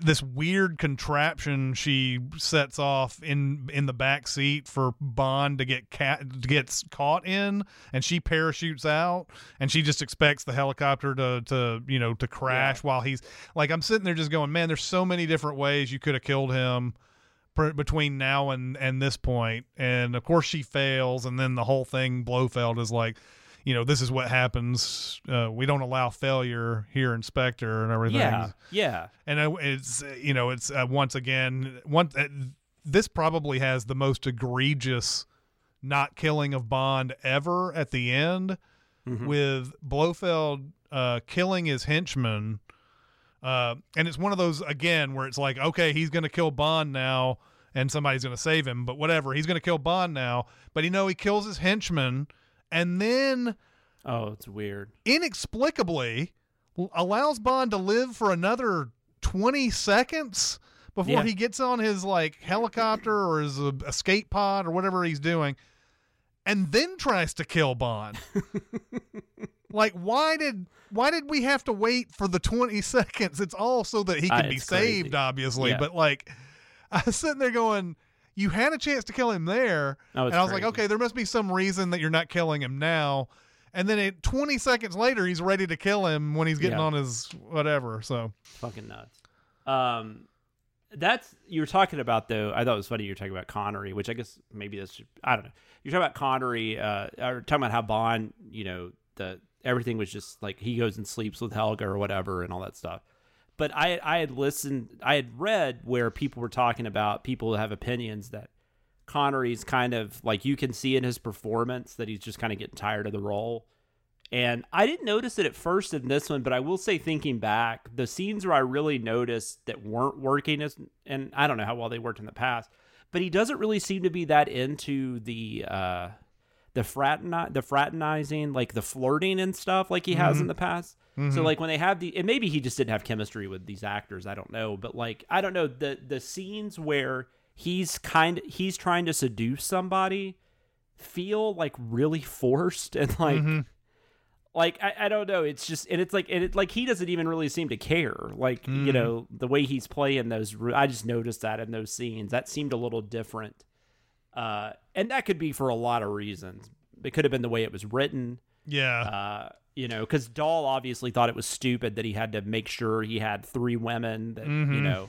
this weird contraption she sets off in in the back seat for Bond to get cat gets caught in, and she parachutes out, and she just expects the helicopter to to you know to crash while he's like I'm sitting there just going, man, there's so many different ways you could have killed him pr- between now and and this point, and of course she fails, and then the whole thing Blofeld is like. You know, this is what happens. Uh, we don't allow failure here, Inspector, and everything yeah, yeah. and it's you know it's uh, once again one uh, this probably has the most egregious not killing of Bond ever at the end with Blofeld uh, killing his henchman. Uh, and it's one of those again where it's like, okay, he's going to kill Bond now, and somebody's going to save him, but whatever, he's going to kill Bond now. But you know, he kills his henchman, and then Oh, it's weird. inexplicably allows Bond to live for another 20 seconds before Yeah. he gets on his like helicopter or his uh, escape pod or whatever he's doing and then tries to kill Bond. like why did why did we have to wait for the 20 seconds? It's all so that he Uh, can be it's crazy. saved obviously, Yeah. but like I was sitting there going you had a chance to kill him there. Oh, and I was like, okay, there must be some reason that you're not killing him now. And then it, 20 seconds later, he's ready to kill him when he's getting Yeah. on his whatever. So, fucking nuts. Um, that's you were talking about though. I thought it was funny you were talking about Connery, which I guess maybe that's I don't know. You're talking about Connery, uh, or talking about how Bond, you know, the everything was just like he goes and sleeps with Helga or whatever and all that stuff. But I I had listened, I had read where people were talking about people who have opinions that Connery's kind of like you can see in his performance that he's just kind of getting tired of the role. And I didn't notice it at first in this one, but I will say, thinking back, the scenes where I really noticed that weren't working as, and I don't know how well they worked in the past, but he doesn't really seem to be that into the uh, the fraterni- the fraternizing, like the flirting and stuff, like he has mm-hmm. in the past. So mm-hmm. like when they have the, and maybe he just didn't have chemistry with these actors. I don't know, but like I don't know the the scenes where he's kind he's trying to seduce somebody feel like really forced and like mm-hmm. like I, I don't know it's just and it's like and it like he doesn't even really seem to care like you know the way he's playing those i just noticed that in those scenes that seemed a little different uh and that could be for a lot of reasons it could have been the way it was written yeah. uh you know because Dahl obviously thought it was stupid that he had to make sure he had three women that you know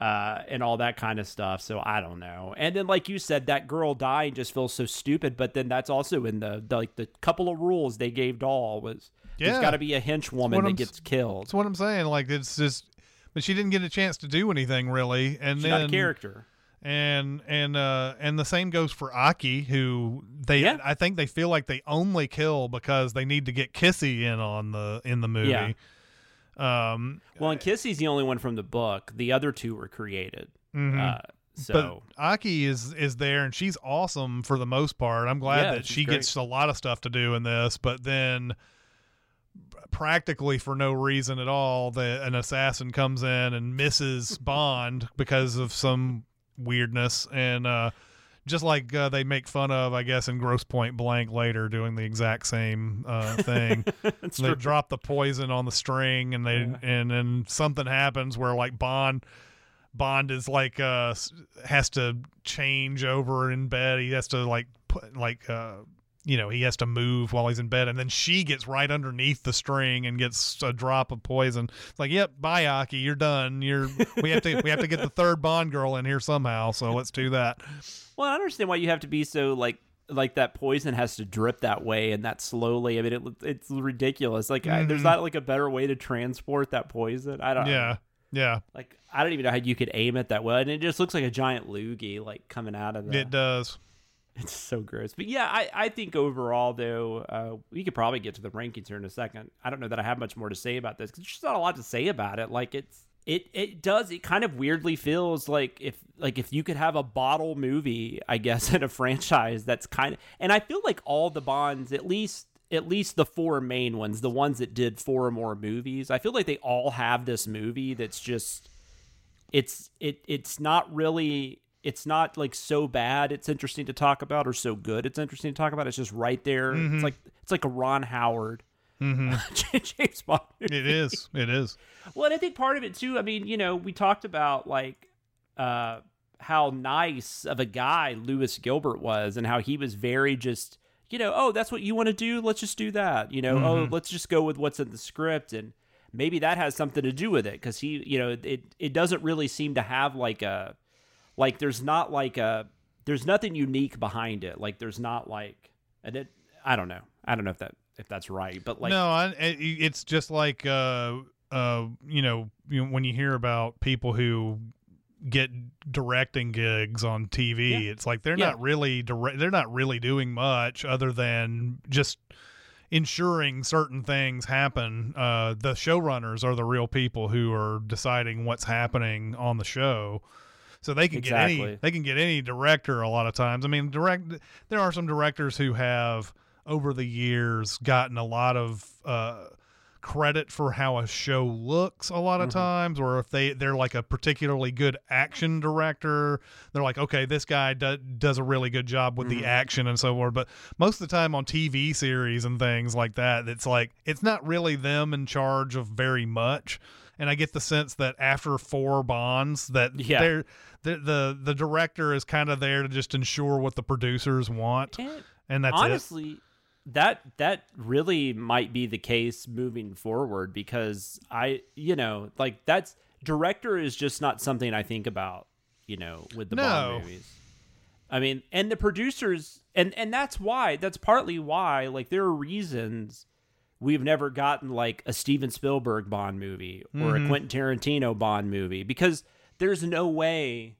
uh and all that kind of stuff so i don't know and then like you said that girl dying just feels so stupid but then that's also in the, the like the couple of rules they gave Dahl was there's Yeah. got to be a hench woman that I'm gets killed That's what I'm saying. Like, it's just, but she didn't get a chance to do anything really. And she's then, not a character and, and, uh, and the same goes for Aki, who they, Yeah. I think they feel like they only kill because they need to get Kissy in on the, in the movie. Yeah. Um, well and kissy's the only one from the book the other two were created Mm-hmm. uh So but Aki is is there and she's awesome for the most part. I'm glad Yeah, that she great. gets a lot of stuff to do in this, but then practically for no reason at all, the an assassin comes in and misses Bond because of some weirdness and uh just like uh, they make fun of, I guess, in Grosse Pointe Blank later, doing the exact same uh, thing. They true. drop the poison on the string, and they and then something happens where like Bond Bond is like uh has to change over in bed. He has to like put like uh you know he has to move while he's in bed, and then she gets right underneath the string and gets a drop of poison. It's like, yep, bye, Aki, you're done. You're we have to we have to get the third Bond girl in here somehow. So let's do that. Well, I understand why you have to be so like like that poison has to drip that way and that slowly. I mean, it, it's ridiculous. Like, I, there's Mhm. not like a better way to transport that poison. I don't. Yeah, yeah, Like, I don't even know how you could aim it that well, and it just looks like a giant loogie like coming out of the. it does. It's so gross. But yeah, I, I think overall though, uh, we could probably get to the rankings here in a second. I don't know that I have much more to say about this because there's just not a lot to say about it. Like it's it it does it kind of weirdly feels like if like if you could have a bottle movie, I guess, in a franchise that's kind of and I feel like all the Bonds, at least at least the four main ones, the ones that did four or more movies, I feel like they all have this movie that's just it's it it's not really it's not like so bad it's interesting to talk about or so good it's interesting to talk about it's just right there Mhm. it's like it's like a ron howard Mm-hmm. james bond movie. It is. It is. well and i think part of it too i mean you know we talked about like uh how nice of a guy lewis gilbert was and how he was very just you know oh that's what you want to do let's just do that you know oh Mhm. let's just go with what's in the script and maybe that has something to do with it because he you know it it doesn't really seem to have like a like there's not like a there's nothing unique behind it like there's not like and it i don't know i don't know if that if that's right but like no, I, it's just like uh, uh, you know, you know, when you hear about people who get directing gigs on TV, Yeah. it's like they're Yeah. not really direct. They're not really doing much other than just ensuring certain things happen. Uh, the showrunners are the real people who are deciding what's happening on the show. So they can get any they can get any director a lot of times. I mean, direct there are some directors who have over the years gotten a lot of uh, credit for how a show looks a lot of Mm-hmm. times or if they they're like a particularly good action director they're like okay this guy do, does a really good job with Mm-hmm. the action and so forth but most of the time on tv series and things like that it's like it's not really them in charge of very much and i get the sense that after four bonds that Yeah. they're the, the the director is kind of there to just ensure what the producers want And and that's it honestly that that really might be the case moving forward because i you know like that's director is just not something i think about you know with the No. bond movies i mean and the producers and and that's why that's partly why like there are reasons we've never gotten like a steven spielberg bond movie or a Mhm. quentin tarantino bond movie because there's no way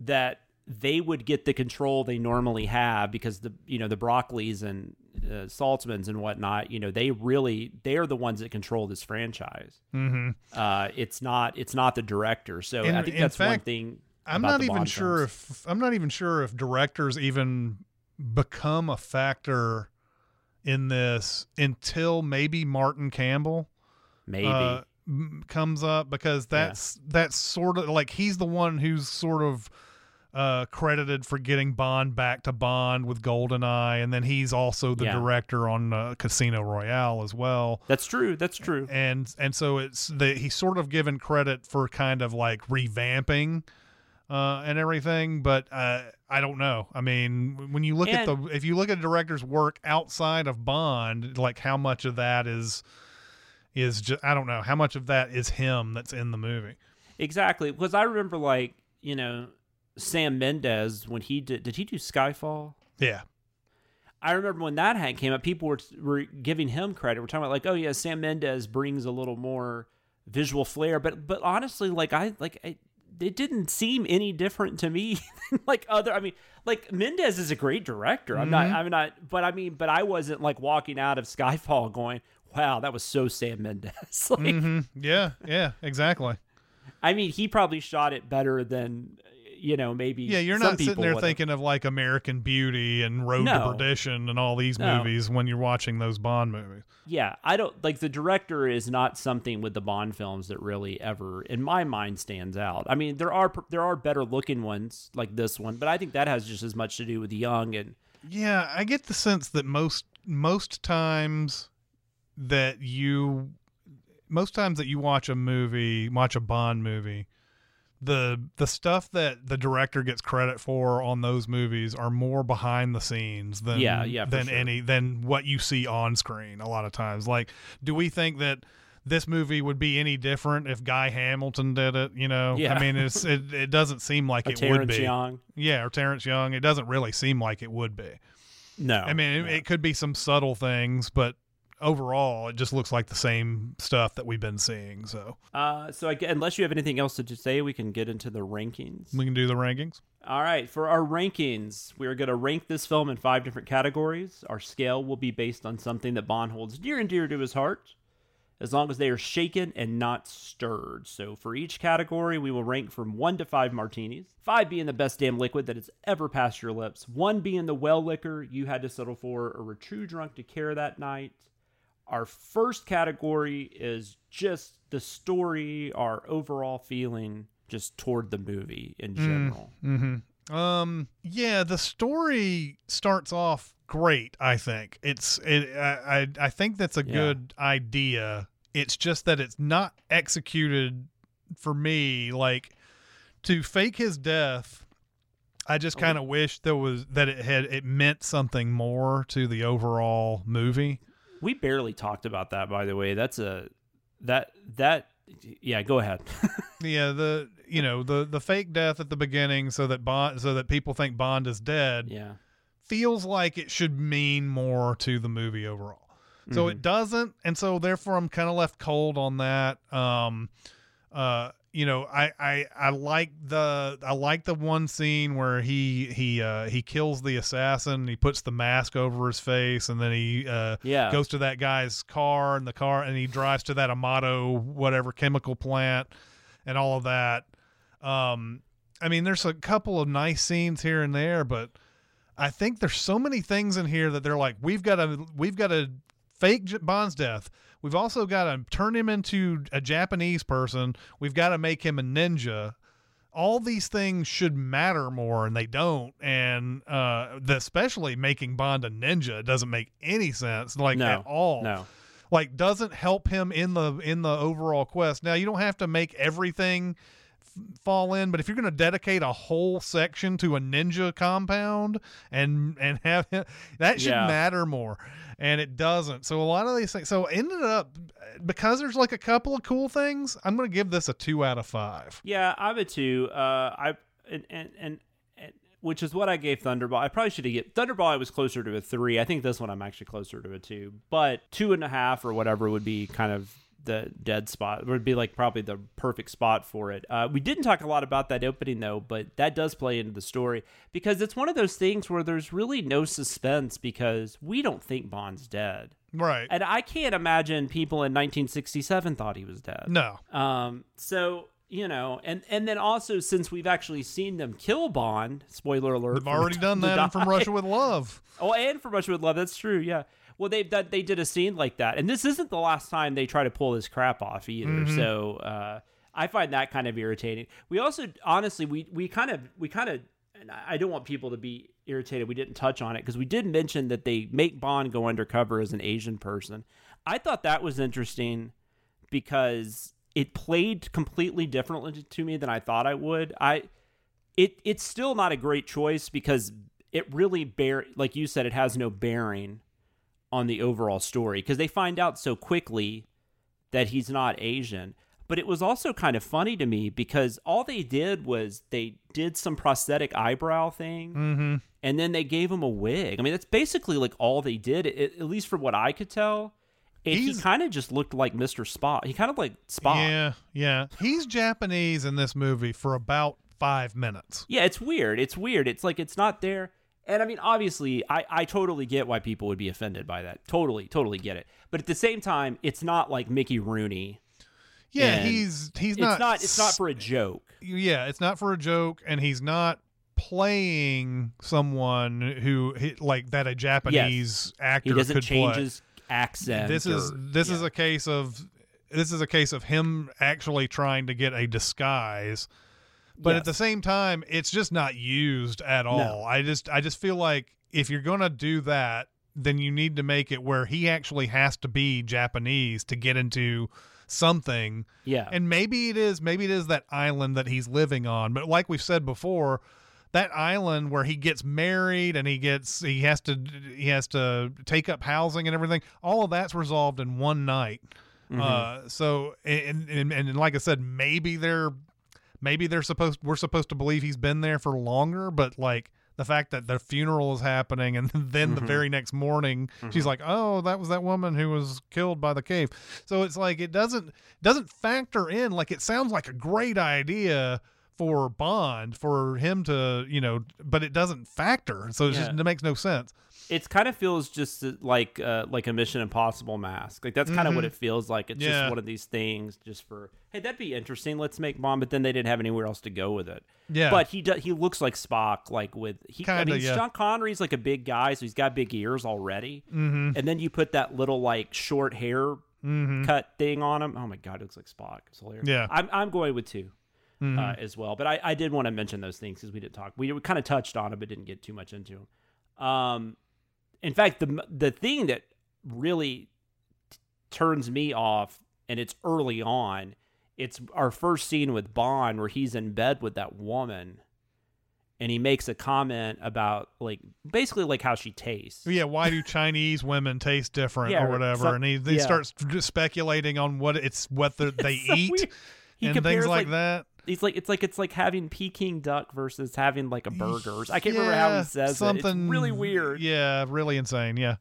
that they would get the control they normally have because the you know the Broccoli's and uh, Saltzmans and whatnot you know they really they're the ones that control this franchise. mm-hmm. Uh, it's not it's not the director. So In- I think in that's one thing. I'm not even Bond sure films. if I'm not even sure if directors even become a factor in this until maybe Martin Campbell maybe uh, comes up because that's that's sort of like he's the one who's sort of uh, credited for getting Bond back to Bond with Goldeneye, and then he's also the Yeah. director on uh, Casino Royale as well that's true. That's true. and and so it's the he's sort of given credit for kind of like revamping uh and everything but uh i don't know i mean when you look at the if you look at a director's work outside of bond like how much of that is is just i don't know how much of that is him that's in the movie Exactly because I remember like you know Sam Mendes when he did did he do Skyfall? yeah I remember when that had came up, people were were giving him credit. We're talking about like, oh yeah, Sam Mendes brings a little more visual flair, but but honestly, like I like I, it didn't seem any different to me than like other. I mean, like Mendes is a great director. I'm not. Mhm. I'm not. But I mean, but I wasn't like walking out of Skyfall going, wow, that was so Sam Mendes. like, hmm yeah yeah exactly I mean, he probably shot it better than you know, maybe Yeah, you're some not sitting there would've. thinking of like American Beauty and Road No. to Perdition and all these No. movies when you're watching those Bond movies. Yeah, I don't like the director is not something with the Bond films that really ever, in my mind, stands out. I mean, there are there are better looking ones like this one, but I think that has just as much to do with Young and Yeah, I get the sense that most most times that you most times that you watch a movie, watch a Bond movie, the the stuff that the director gets credit for on those movies are more behind the scenes than Yeah, yeah, than sure. any than what you see on screen a lot of times. Like, do we think that this movie would be any different if Guy Hamilton did it? You know, Yeah. I mean, it's it, it doesn't seem like it would be. Young. Yeah, or Terrence Young. It doesn't really seem like it would be. no. I mean, it, it could be some subtle things, but overall, it just looks like the same stuff that we've been seeing. So uh, so I, unless you have anything else to say, we can get into the rankings. we can do the rankings. All right, for our rankings, we are going to rank this film in five different categories. Our scale will be based on something that Bond holds dear and dear to his heart, as long as they are shaken and not stirred. So for each category, we will rank from one to five martinis, five being the best damn liquid that has ever passed your lips, one being the well liquor you had to settle for or were too drunk to care that night. Our first category is just the story, our overall feeling just toward the movie in general. Um, yeah, the story starts off great. I think it's it. I I, I think that's a Yeah. good idea. It's just that it's not executed for me. Like to fake his death. I just kind of wish there was that it had it meant something more to the overall movie. We barely talked about that, by the way. That's a that that yeah. Go ahead. Yeah, the you know the the fake death at the beginning, so that Bond, so that people think Bond is dead, yeah, feels like it should mean more to the movie overall. So it doesn't, and so therefore I'm kind of left cold on that. Um, uh, you know, I, I I like the I like the one scene where he he uh he kills the assassin, he puts the mask over his face, and then he uh Yeah. goes to that guy's car and the car and he drives to that Amato whatever chemical plant and all of that. Um, I mean, there's a couple of nice scenes here and there, but I think there's so many things in here that they're like, we've got to, we've got to fake Bond's death. We've also got to turn him into a Japanese person. We've got to make him a ninja. All these things should matter more, and they don't. And uh, the, especially making Bond a ninja doesn't make any sense, like no, at all No, like doesn't help him in the in the overall quest. Now you don't have to make everything f- fall in, but if you're going to dedicate a whole section to a ninja compound and and have him, that should Yeah. matter more. And it doesn't. So a lot of these things. So ended up because there's like a couple of cool things. I'm to give this a two out of five. yeah, I'm a two. Uh, I and and and. and which is what I gave Thunderball. I probably should have given Thunderball. I was closer to a three. I think this one I'm actually closer to a two. But two and a half or whatever would be kind of the dead spot. Would be like probably the perfect spot for it. Uh, we didn't talk a lot about that opening though, but that does play into the story because it's one of those things where there's really no suspense because we don't think Bond's dead. Right. And I can't imagine people in 1967 thought he was dead. no. Um, so you know, and and then also since we've actually seen them kill Bond, spoiler alert, We've already done that From Russia with Love. Oh, and from Russia with Love, that's true. Yeah. Well, they that they did a scene like that, and this isn't the last time they try to pull this crap off either. Mm-hmm. So uh, I find that kind of irritating. We also, honestly, we we kind of we kind of, and I I don't want people to be irritated. We didn't touch on it because we did mention that they make Bond go undercover as an Asian person. I thought that was interesting because it played completely differently to me than I thought I would. I it it's still not a great choice because it really bear like you said it has no bearing on the overall story because they find out so quickly that he's not Asian. But it was also kind of funny to me because all they did was they did some prosthetic eyebrow thing Mm-hmm. and then they gave him a wig. I mean, that's basically like all they did, at, at least from what I could tell. And he kind of just looked like Mr. Spock. He kind of like Spock. Yeah, yeah. He's Japanese in this movie for about five minutes. Yeah, it's weird. It's weird. It's like it's not there. And I mean, obviously, I, I totally get why people would be offended by that. Totally, totally get it. But at the same time, it's not like Mickey Rooney. Yeah, And he's he's it's not not it's not for a joke. yeah, it's not for a joke, and he's not playing someone who like that a Japanese actor He doesn't could change play. his accent. This is or- this is a case of this is a case of him actually trying to get a disguise, but at the same time, it's just not used at all. I just I just feel like if you're gonna do that, then you need to make it where he actually has to be Japanese to get into something. yeah. And maybe it is maybe it is that island that he's living on. But like we've said before, that island where he gets married and he gets he has to he has to take up housing and everything, all of that's resolved in one night. Uh so and, and and like I said, maybe they're maybe they're supposed we're supposed to believe he's been there for longer, but like the fact that the funeral is happening and then the mm-hmm. very next morning she's mm-hmm. like, "Oh, that was that woman who was killed by the cave." So it's like it doesn't doesn't factor in like it sounds like a great idea for Bond for him to, you know, but it doesn't factor. So it's just it makes no sense. It kind of feels just like uh, like a Mission Impossible mask. Like that's kind of what it feels like. It's Mm-hmm. Yeah. just one of these things, just for hey, that'd be interesting. Let's make Bond, but then they didn't have anywhere else to go with it. Yeah. but he does. He looks like Spock. Like with he, Kinda, I mean, yeah. Sean Connery's like a big guy, so he's got big ears already. Mm-hmm. And then you put that little like short hair cut thing on him. Oh my god, it looks like Spock. It's hilarious. Mm-hmm. Yeah. Mm-hmm. I'm I'm going with 2 uh, as well. But I, I did want to mention those things because we didn't talk. We, kind of touched on it, but didn't get too much into them. Um, in fact, the the thing that really t- turns me off, and it's early on. It's our first scene with Bond where he's in bed with that woman, and he makes a comment about like basically like how she tastes. Yeah, why do Chinese women taste different Yeah, or whatever? some- and he, he yeah. starts speculating on what it's what the, they So eat. He and things like, that. He's like it's like it's like having Peking duck versus having like a burger. I can't remember how Yeah, he says it. something It's really weird. Yeah, really insane. Yeah,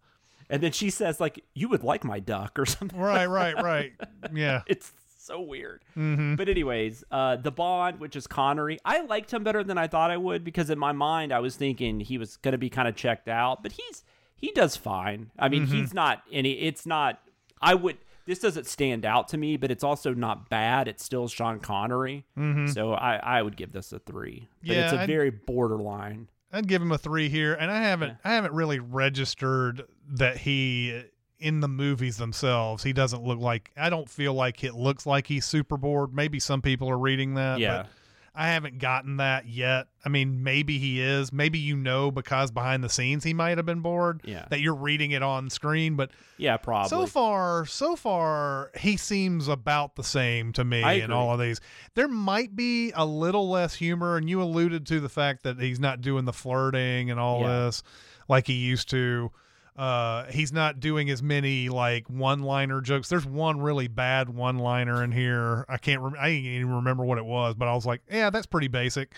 And then she says like you would like my duck or something. right, right, right. Yeah, It's so weird. Mm-hmm. But anyways, uh, the Bond, which is Connery, I liked him better than I thought I would because in my mind I was thinking he was going to be kind of checked out, but he's he does fine. I mean, Mm-hmm. he's not any. It's not. I would. This doesn't stand out to me, but it's also not bad. It's still Sean Connery, so I I would give this a three. But it's Mm-hmm. A I'd- very borderline. I'd give him a three here, and I haven't I haven't really registered that he in the movies themselves he doesn't look like I don't feel like it looks like he's super bored. Maybe some people are reading that, Yeah. but I haven't gotten that yet. I mean, maybe he is. Maybe you know because behind the scenes he might have been bored. Yeah. That you're reading it on screen, but Yeah, probably. so far, so far, he seems about the same to me in all of these. There might be a little less humor, and you alluded to the fact that he's not doing the flirting and all Yeah. this like he used to. Uh, he's not doing as many like one-liner jokes. There's one really bad one-liner in here. I can't. Rem- I didn't even remember what it was, but I was like, yeah, that's pretty basic.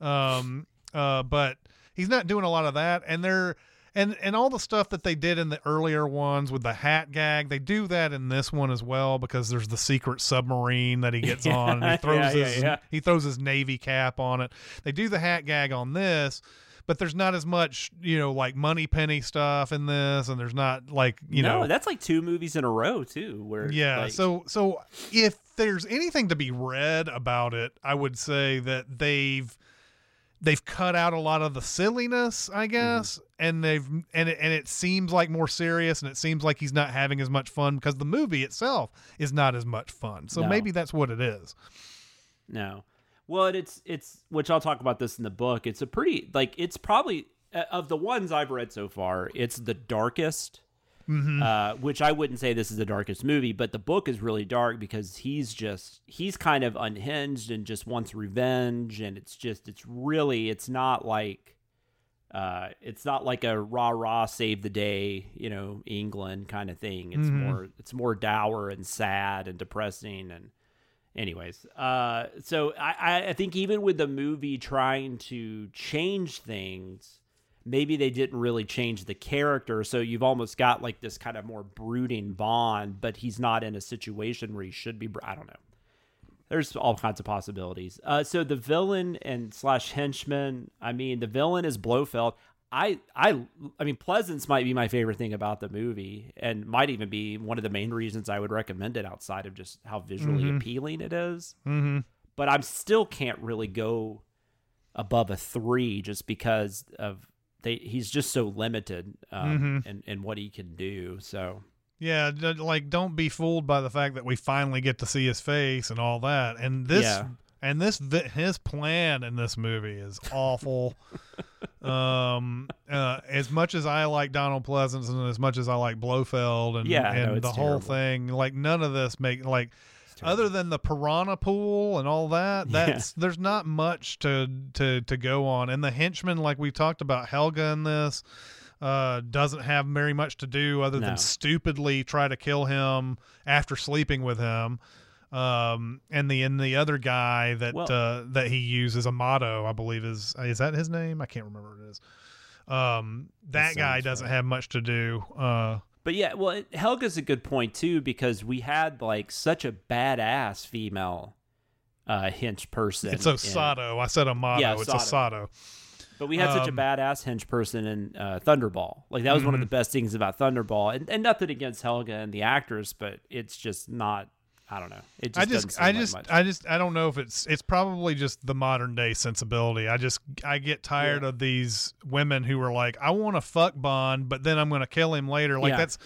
Um, uh, but he's not doing a lot of that, and they're and and all the stuff that they did in the earlier ones with the hat gag, they do that in this one as well because there's the secret submarine that he gets on, and he throws Yeah, yeah, his yeah. he throws his navy cap on it. They do the hat gag on this. But there's not as much, you know, like Moneypenny stuff in this, and there's not like, you no, know, that's like two movies in a row too. Where yeah. like- so so if there's anything to be read about it, I would say that they've they've cut out a lot of the silliness, I Mm-hmm. guess, and they've and it, and it seems like more serious, and it seems like he's not having as much fun because the movie itself is not as much fun. So No. maybe that's what it is. No. Well, it's it's which I'll talk about this in the book. It's a pretty like it's probably uh, of the ones I've read so far, it's the darkest. Uh, which I wouldn't say this is the darkest movie, but the book is really dark because he's just he's kind of unhinged and just wants revenge, and it's just it's really it's not like uh, it's not like a rah rah save the day, you know, England kind of thing. It's more it's more dour and sad and depressing and anyways uh so I, I think even with the movie trying to change things maybe they didn't really change the character. So you've almost got like this kind of more brooding bond but he's not in a situation where he should be i don't know. There's all kinds of possibilities. Uh so the villain and slash henchman i mean the villain is blofeld I I I mean Pleasence might be my favorite thing about the movie and might even be one of the main reasons I would recommend it outside of just how visually Mhm. appealing it is. Mm-hmm. But I'm still can't really go above a 3 just because of they he's just so limited um Mhm. in, in what he can do. So Yeah, like don't be fooled by the fact that we finally get to see his face and all that. And this Yeah. And this his plan in this movie is awful. um uh, as much as I like Donald Pleasence and as much as I like Blofeld and Yeah, and no, the whole terrible. thing, like none of this make like other than the piranha pool and all that, Yeah. that's there's not much to to to go on. And the henchman, like we talked about, Helga in this, uh, doesn't have very much to do other No. than stupidly try to kill him after sleeping with him. Um, and the and the other guy that Well- uh, that he uses Amato, I believe is is that his name? I can't remember what it is. Um, that guy doesn't right. have much to do. Uh, But yeah, well, it- Helga's a good point too because we had like such a badass female uh hinge person. it's in- Osato. I said Amato. Yeah, it's Osato. But we had such a Um, badass hinge person in uh, Thunderball. Like that was one of the Mm-hmm. best things about Thunderball, and, and nothing against Helga and the actress, but it's just not. I don't know. It just I just, I like just, much. I just, I don't know if it's, it's probably just the modern day sensibility. I just, I get tired of these women who are like, I want to fuck Bond, but then I'm going to kill him later. Like Yeah. that's,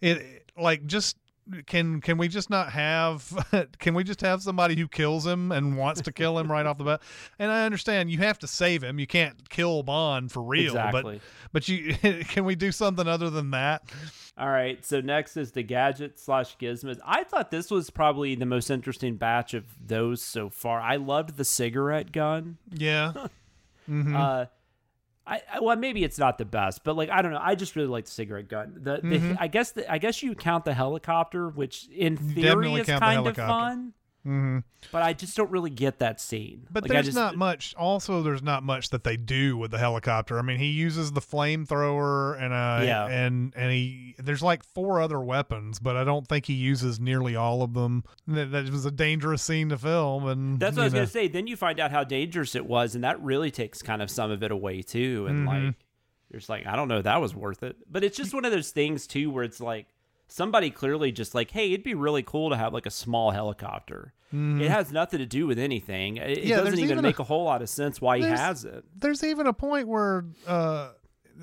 it. Like just can, can we just not have, can we just have somebody who kills him and wants to kill him right off the bat? And I understand you have to save him. You can't kill Bond for real, Exactly. but, but you, can we do something other than that? All right, so next is the gadget slash gizmos. I thought this was probably the most interesting batch of those so far. I loved the cigarette gun. Yeah. Mm-hmm. Uh, I, I well maybe it's not the best, but like I don't know. I just really like the cigarette gun. The, the Mm-hmm. I guess the, I guess you count the helicopter, which in theory is the kind of fun. Mm-hmm. But I just don't really get that scene. But Like, there's just- not much. Also, there's not much that they do with the helicopter. I mean, he uses the flamethrower and uh, Yeah. and and he there's like four other weapons, but I don't think he uses nearly all of them. That, that was a dangerous scene to film, and That's what I was know. gonna say. Then you find out how dangerous it was, and that really takes kind of some of it away too. And Mm-hmm. like, you're just like, I don't know, that was worth it. But it's just one of those things too, where it's like somebody clearly just like, hey, it'd be really cool to have like a small helicopter. It has nothing to do with anything. It, it Mm-hmm. Doesn't even even make a, whole lot of sense why he has it. There's even a point where uh,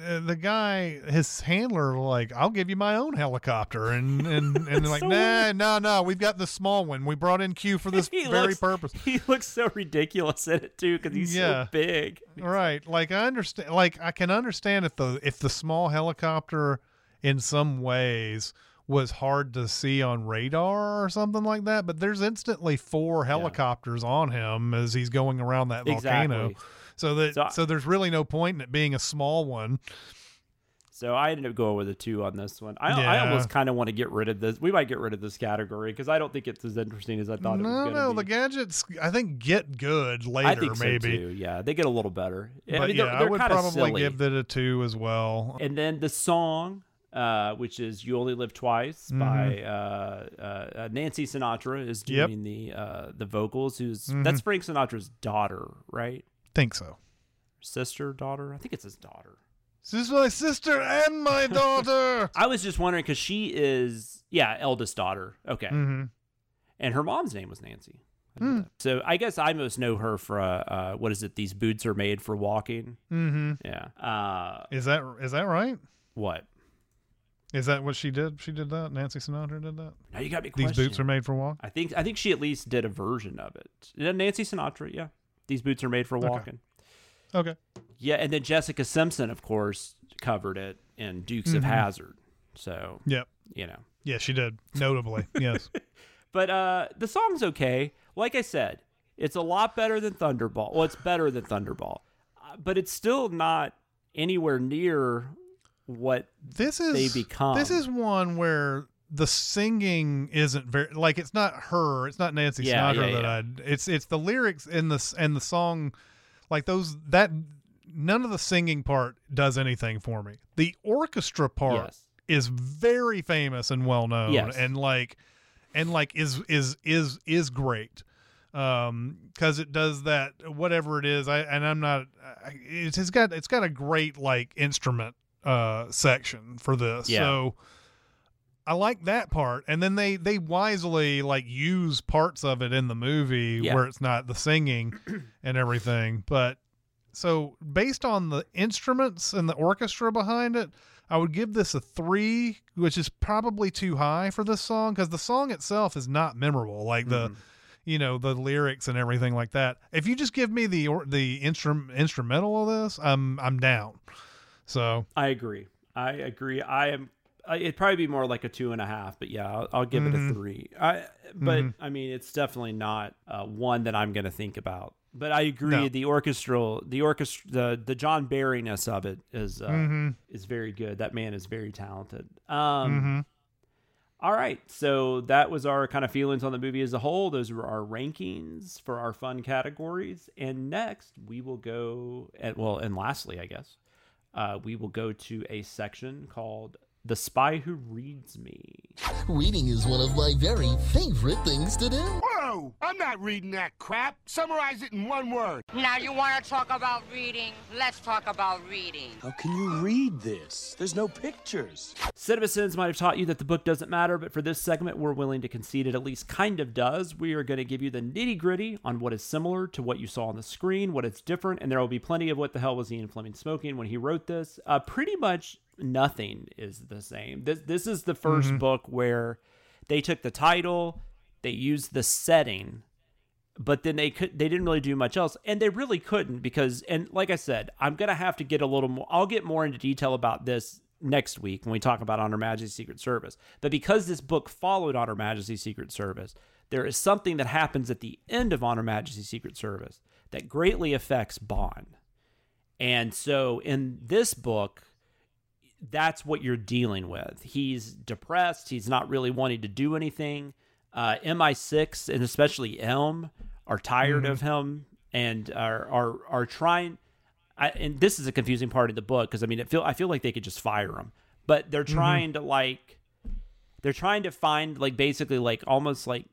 uh, the guy, his handler, like, I'll give you my own helicopter, and and and they're like, so nah, no, no, we've got the small one. We brought in Q for this very looks- purpose. He looks so ridiculous in it too because he's Yeah. so big. right like i understand like i can understand if the if the small helicopter in some ways was hard to see on radar or something like that but there's instantly four helicopters on him as he's going around that volcano so that So so, there's really no point in it being a small one So I ended up going with a two on this one. I, I almost kind of want to get rid of this. We might get rid of this category because I don't think it's as interesting as I thought it was no no the gadgets i think get good later I think maybe so. Yeah, they get a little better. I mean, yeah they're, i they're would probably silly. give it a two as well And then the song, uh, which is "You Only Live Twice" by uh, uh, uh, Nancy Sinatra, is Mm-hmm. Yep. doing the uh, the vocals. Who's Mhm. that's Frank Sinatra's daughter, right? think so Sister, daughter? I think it's his daughter. this is my sister and my daughter I was just wondering because she is, yeah, eldest daughter. Okay. hmm and her mom's name was Nancy. That. So I guess I most know her for uh, uh, what is it? These boots are made for walking. hmm Yeah. Uh, Is that is that right? what? Is that what she did? She did that. Nancy Sinatra did that. Now you got me. These boots are made for walking. I think I think she at least did a version of it. Nancy Sinatra. Yeah. These boots are made for walking. Okay. Yeah, and then Jessica Simpson, of course, covered it in Dukes of Mhm. Hazard. So Yep. you know, Yeah, she did. Notably, yes. But uh, the song's okay. Like I said, it's a lot better than Thunderball. Well, it's better than Thunderball, uh, but it's still not anywhere near what This is they become. This is one where the singing isn't very like it's not her. It's not Nancy Yeah, Sinatra yeah, that yeah. I. It's it's the lyrics in the and the song, like those that none of the singing part does anything for me. The orchestra part Yes. is very famous and well known Yes. and like and like is is is is great um because it does that whatever it is i and i'm not I, it's, it's got it's got a great like instrument uh section for this Yeah. so i like that part and then they they wisely like use parts of it in the movie Yeah. where it's not the singing and everything but so based on the instruments and the orchestra behind it i would give this a three which is probably too high for this song because the song itself is not memorable like the Mm-hmm. you know the lyrics and everything like that if you just give me the or, the instrum, instrumental of this i'm i'm down so I agree. I agree. I am. I- It'd probably be more like a two and a half, but yeah, I'll, I'll give it a three. I, but I mean, it's definitely not uh, one that I'm going to think about. But I agree. No. The orchestral, the orchestra, the the John Barryness of it is uh, Mm-hmm. is very good. That man is very talented. Um, all right, so that was our kind of feelings on the movie as a whole. Those were our rankings for our fun categories. And next, we will go and well, and lastly, I guess, uh, we will go to a section called "The Spy Who Reads Me." Reading is one of my very favorite things to do. Whoa! I'm not reading that crap. Summarize it in one word. Now you want to talk about reading? Let's talk about reading. How can you read this? There's no pictures. Citizens might have taught you that the book doesn't matter, but for this segment, we're willing to concede it at least kind of does. We are going to give you the nitty gritty on what is similar to what you saw on the screen, what is different, and there will be plenty of what the hell was Ian Fleming smoking when he wrote this. Uh, pretty much nothing is the same. This this is the 1st mm-hmm. book where they took the title, they used the setting, but then they could they didn't really do much else and they really couldn't because and like i said i'm gonna have to get a little more i'll get more into detail about this next week when we talk about On Her Majesty's Secret Service. But because this book followed On Her Majesty's Secret Service there is something that happens at the end of On Her Majesty's Secret Service that greatly affects bond. And so in this book that's what you're dealing with. He's depressed. He's not really wanting to do anything. Uh, MI6 and especially M are tired of mm-hmm. him and are are are trying. I, and this is a confusing part of the book because I mean, it feel I feel like they could just fire him, but they're mm-hmm. trying to like they're trying to find like basically like almost like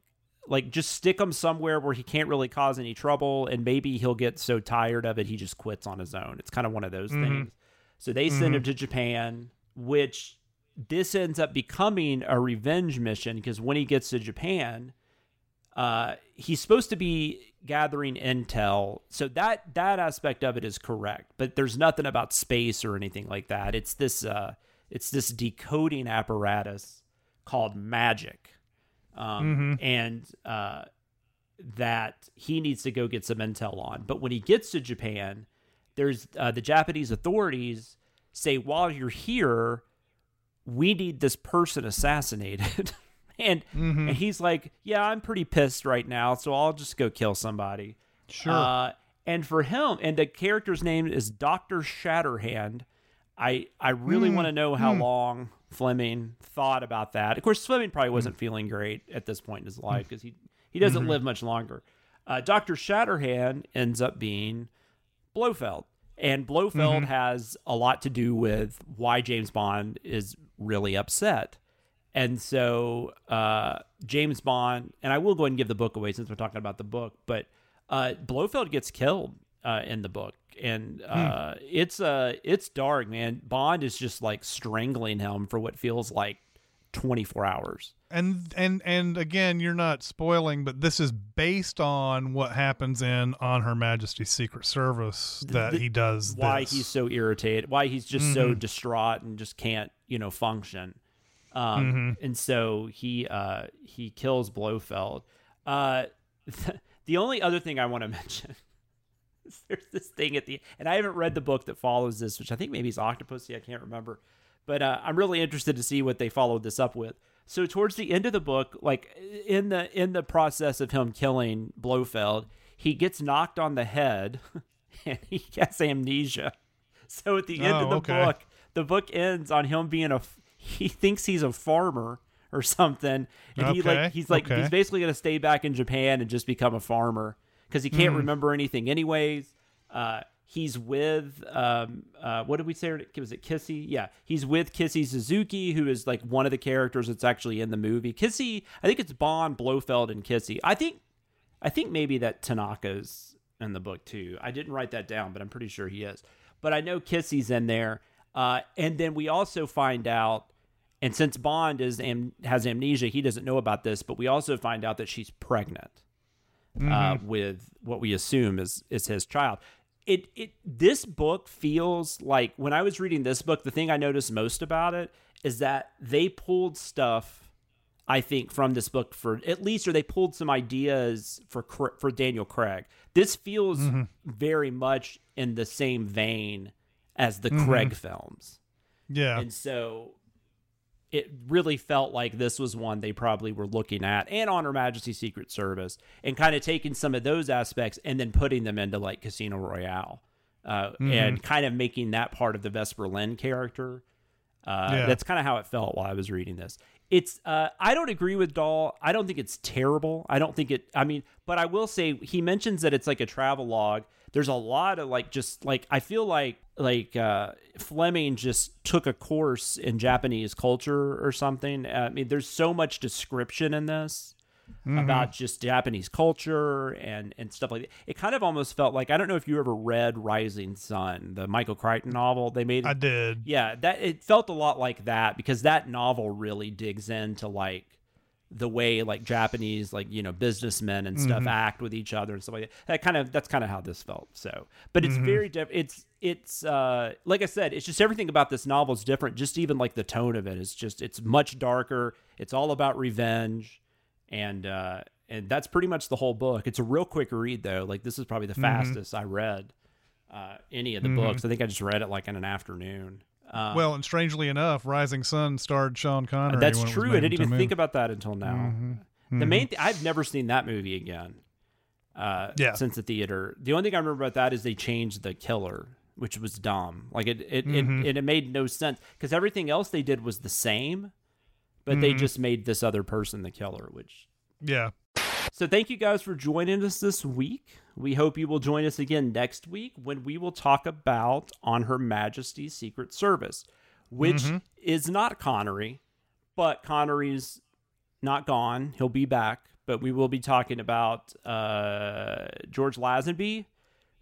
like just stick him somewhere where he can't really cause any trouble and maybe he'll get so tired of it he just quits on his own it's kind of one of those mm-hmm. things so they send him to japan which this ends up becoming a revenge mission because when he gets to japan uh, he's supposed to be gathering intel. So that that aspect of it is correct but there's nothing about space or anything like that. It's this uh it's this decoding apparatus called magic. Um, and uh, that he needs to go get some intel on. But when he gets to Japan, there's uh, the Japanese authorities say, while you're here, we need this person assassinated. and and he's like, yeah, I'm pretty pissed right now, so I'll just go kill somebody. Sure. Uh, and for him, and the character's name is Doctor Shatterhand. I I really want to know how long Fleming thought about that. Of course, Fleming probably wasn't feeling great at this point in his life because he he doesn't live much longer. Uh, Doctor Shatterhand ends up being Blofeld, and Blofeld has a lot to do with why James Bond is really upset. And so uh, James Bond, and I will go ahead and give the book away since we're talking about the book, but uh, Blofeld gets killed uh, in the book, and uh, it's uh, it's dark, man. Bond is just like strangling him for what feels like twenty four hours. and and and again you're not spoiling but this is based on what happens in on her majesty's secret service that th- he does Why this. he's so irritated, why he's just so distraught and just can't you know function. Um, and so he uh, he kills Blofeld. Uh, the only other thing I want to mention is there's this thing at the and I haven't read the book that follows this, which I think maybe is Octopussy. I can't remember, but uh, I'm really interested to see what they followed this up with. So towards the end of the book, like in the in the process of him killing Blofeld, he gets knocked on the head and he gets amnesia. So at the end Oh, of the okay. book, the book ends on him being a he thinks he's a farmer or something and he like he's like okay. he's basically going to stay back in Japan and just become a farmer cuz he can't remember anything anyways. Uh he's with um uh what did we say was it Kissy? Yeah, he's with Kissy Suzuki who is like one of the characters that's actually in the movie. Kissy, I think it's Bond, Blofeld and Kissy. I think I think maybe that Tanaka's in the book too. I didn't write that down, but I'm pretty sure he is. But I know Kissy's in there. Uh, and then we also find out, and since Bond is am- has amnesia, he doesn't know about this. But we also find out that she's pregnant uh, with what we assume is is his child. It it this book feels like when I was reading this book, the thing I noticed most about it is that they pulled stuff I think from this book for at least, or they pulled some ideas for for Daniel Craig. This feels mm-hmm. very much in the same vein as the mm-hmm. Craig films, Yeah. and so it really felt like this was one they probably were looking at, and on Her Majesty's Secret Service, and kind of taking some of those aspects and then putting them into like Casino Royale, uh, and kind of making that part of the Vesper Lynd character. Uh, Yeah. That's kind of how it felt while I was reading this. It's uh, I don't agree with Dahl. I don't think it's terrible. I don't think it. I mean, but I will say he mentions that it's like a travel log. There's a lot of like just like I feel like like uh, Fleming just took a course in Japanese culture or something. I mean, there's so much description in this about just Japanese culture and and stuff like that. It kind of almost felt like I don't know if you ever read Rising Sun, the Michael Crichton novel. They made I did. yeah, that it felt a lot like that because that novel really digs into like the way like Japanese like you know businessmen and stuff act with each other and stuff like that. That kind of that's kind of how this felt. So, but it's very different. It's it's uh like I said, it's just everything about this novel is different. Just even like the tone of it is just it's much darker. It's all about revenge, and uh and that's pretty much the whole book. It's a real quick read though. Like this is probably the fastest I read uh any of the books. I think I just read it like in an afternoon. Uh, Well, and strangely enough, Rising Sun starred Sean Connery. that's when it was true. I didn't even think about that until now. The main thing I've never seen that movie again. Uh, Yeah. since the theater. The only thing I remember about that is they changed the killer, which was dumb. Like it, it, Mm-hmm. it, it, made no sense because everything else they did was the same, but Mm-hmm. they just made this other person the killer, which Yeah. So thank you guys for joining us this week. We hope you will join us again next week when we will talk about On Her Majesty's Secret Service, which is not Connery, but Connery's not gone. He'll be back, but we will be talking about uh, George Lazenby,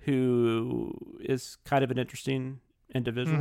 who is kind of an interesting individual.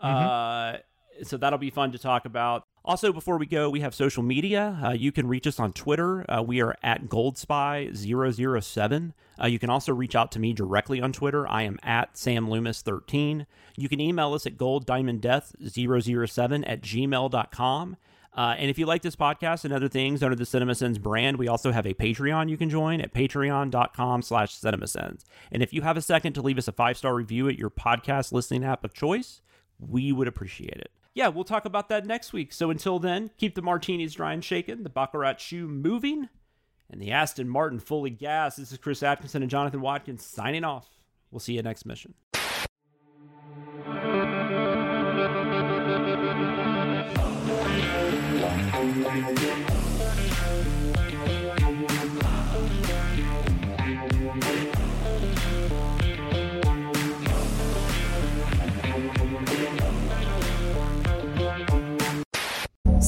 Uh, so that'll be fun to talk about. Also, before we go, we have social media. Uh, you can reach us on Twitter. Uh, we are at GoldSpy007. Uh, you can also reach out to me directly on Twitter. I am at SamLoomis13. You can email us at golddiamonddeath007 at gmail.com. Uh, and if you like this podcast and other things under the CinemaSins brand, we also have a Patreon you can join at patreon.com slash cinemasins. And if you have a second to leave us a five-star review at your podcast listening app of choice, we would appreciate it. Yeah, we'll talk about that next week. So until then, keep the martinis dry and shaken, the Baccarat shoe moving, and the Aston Martin fully gassed. This is Chris Atkinson and Jonathan Watkins signing off. We'll see you next mission.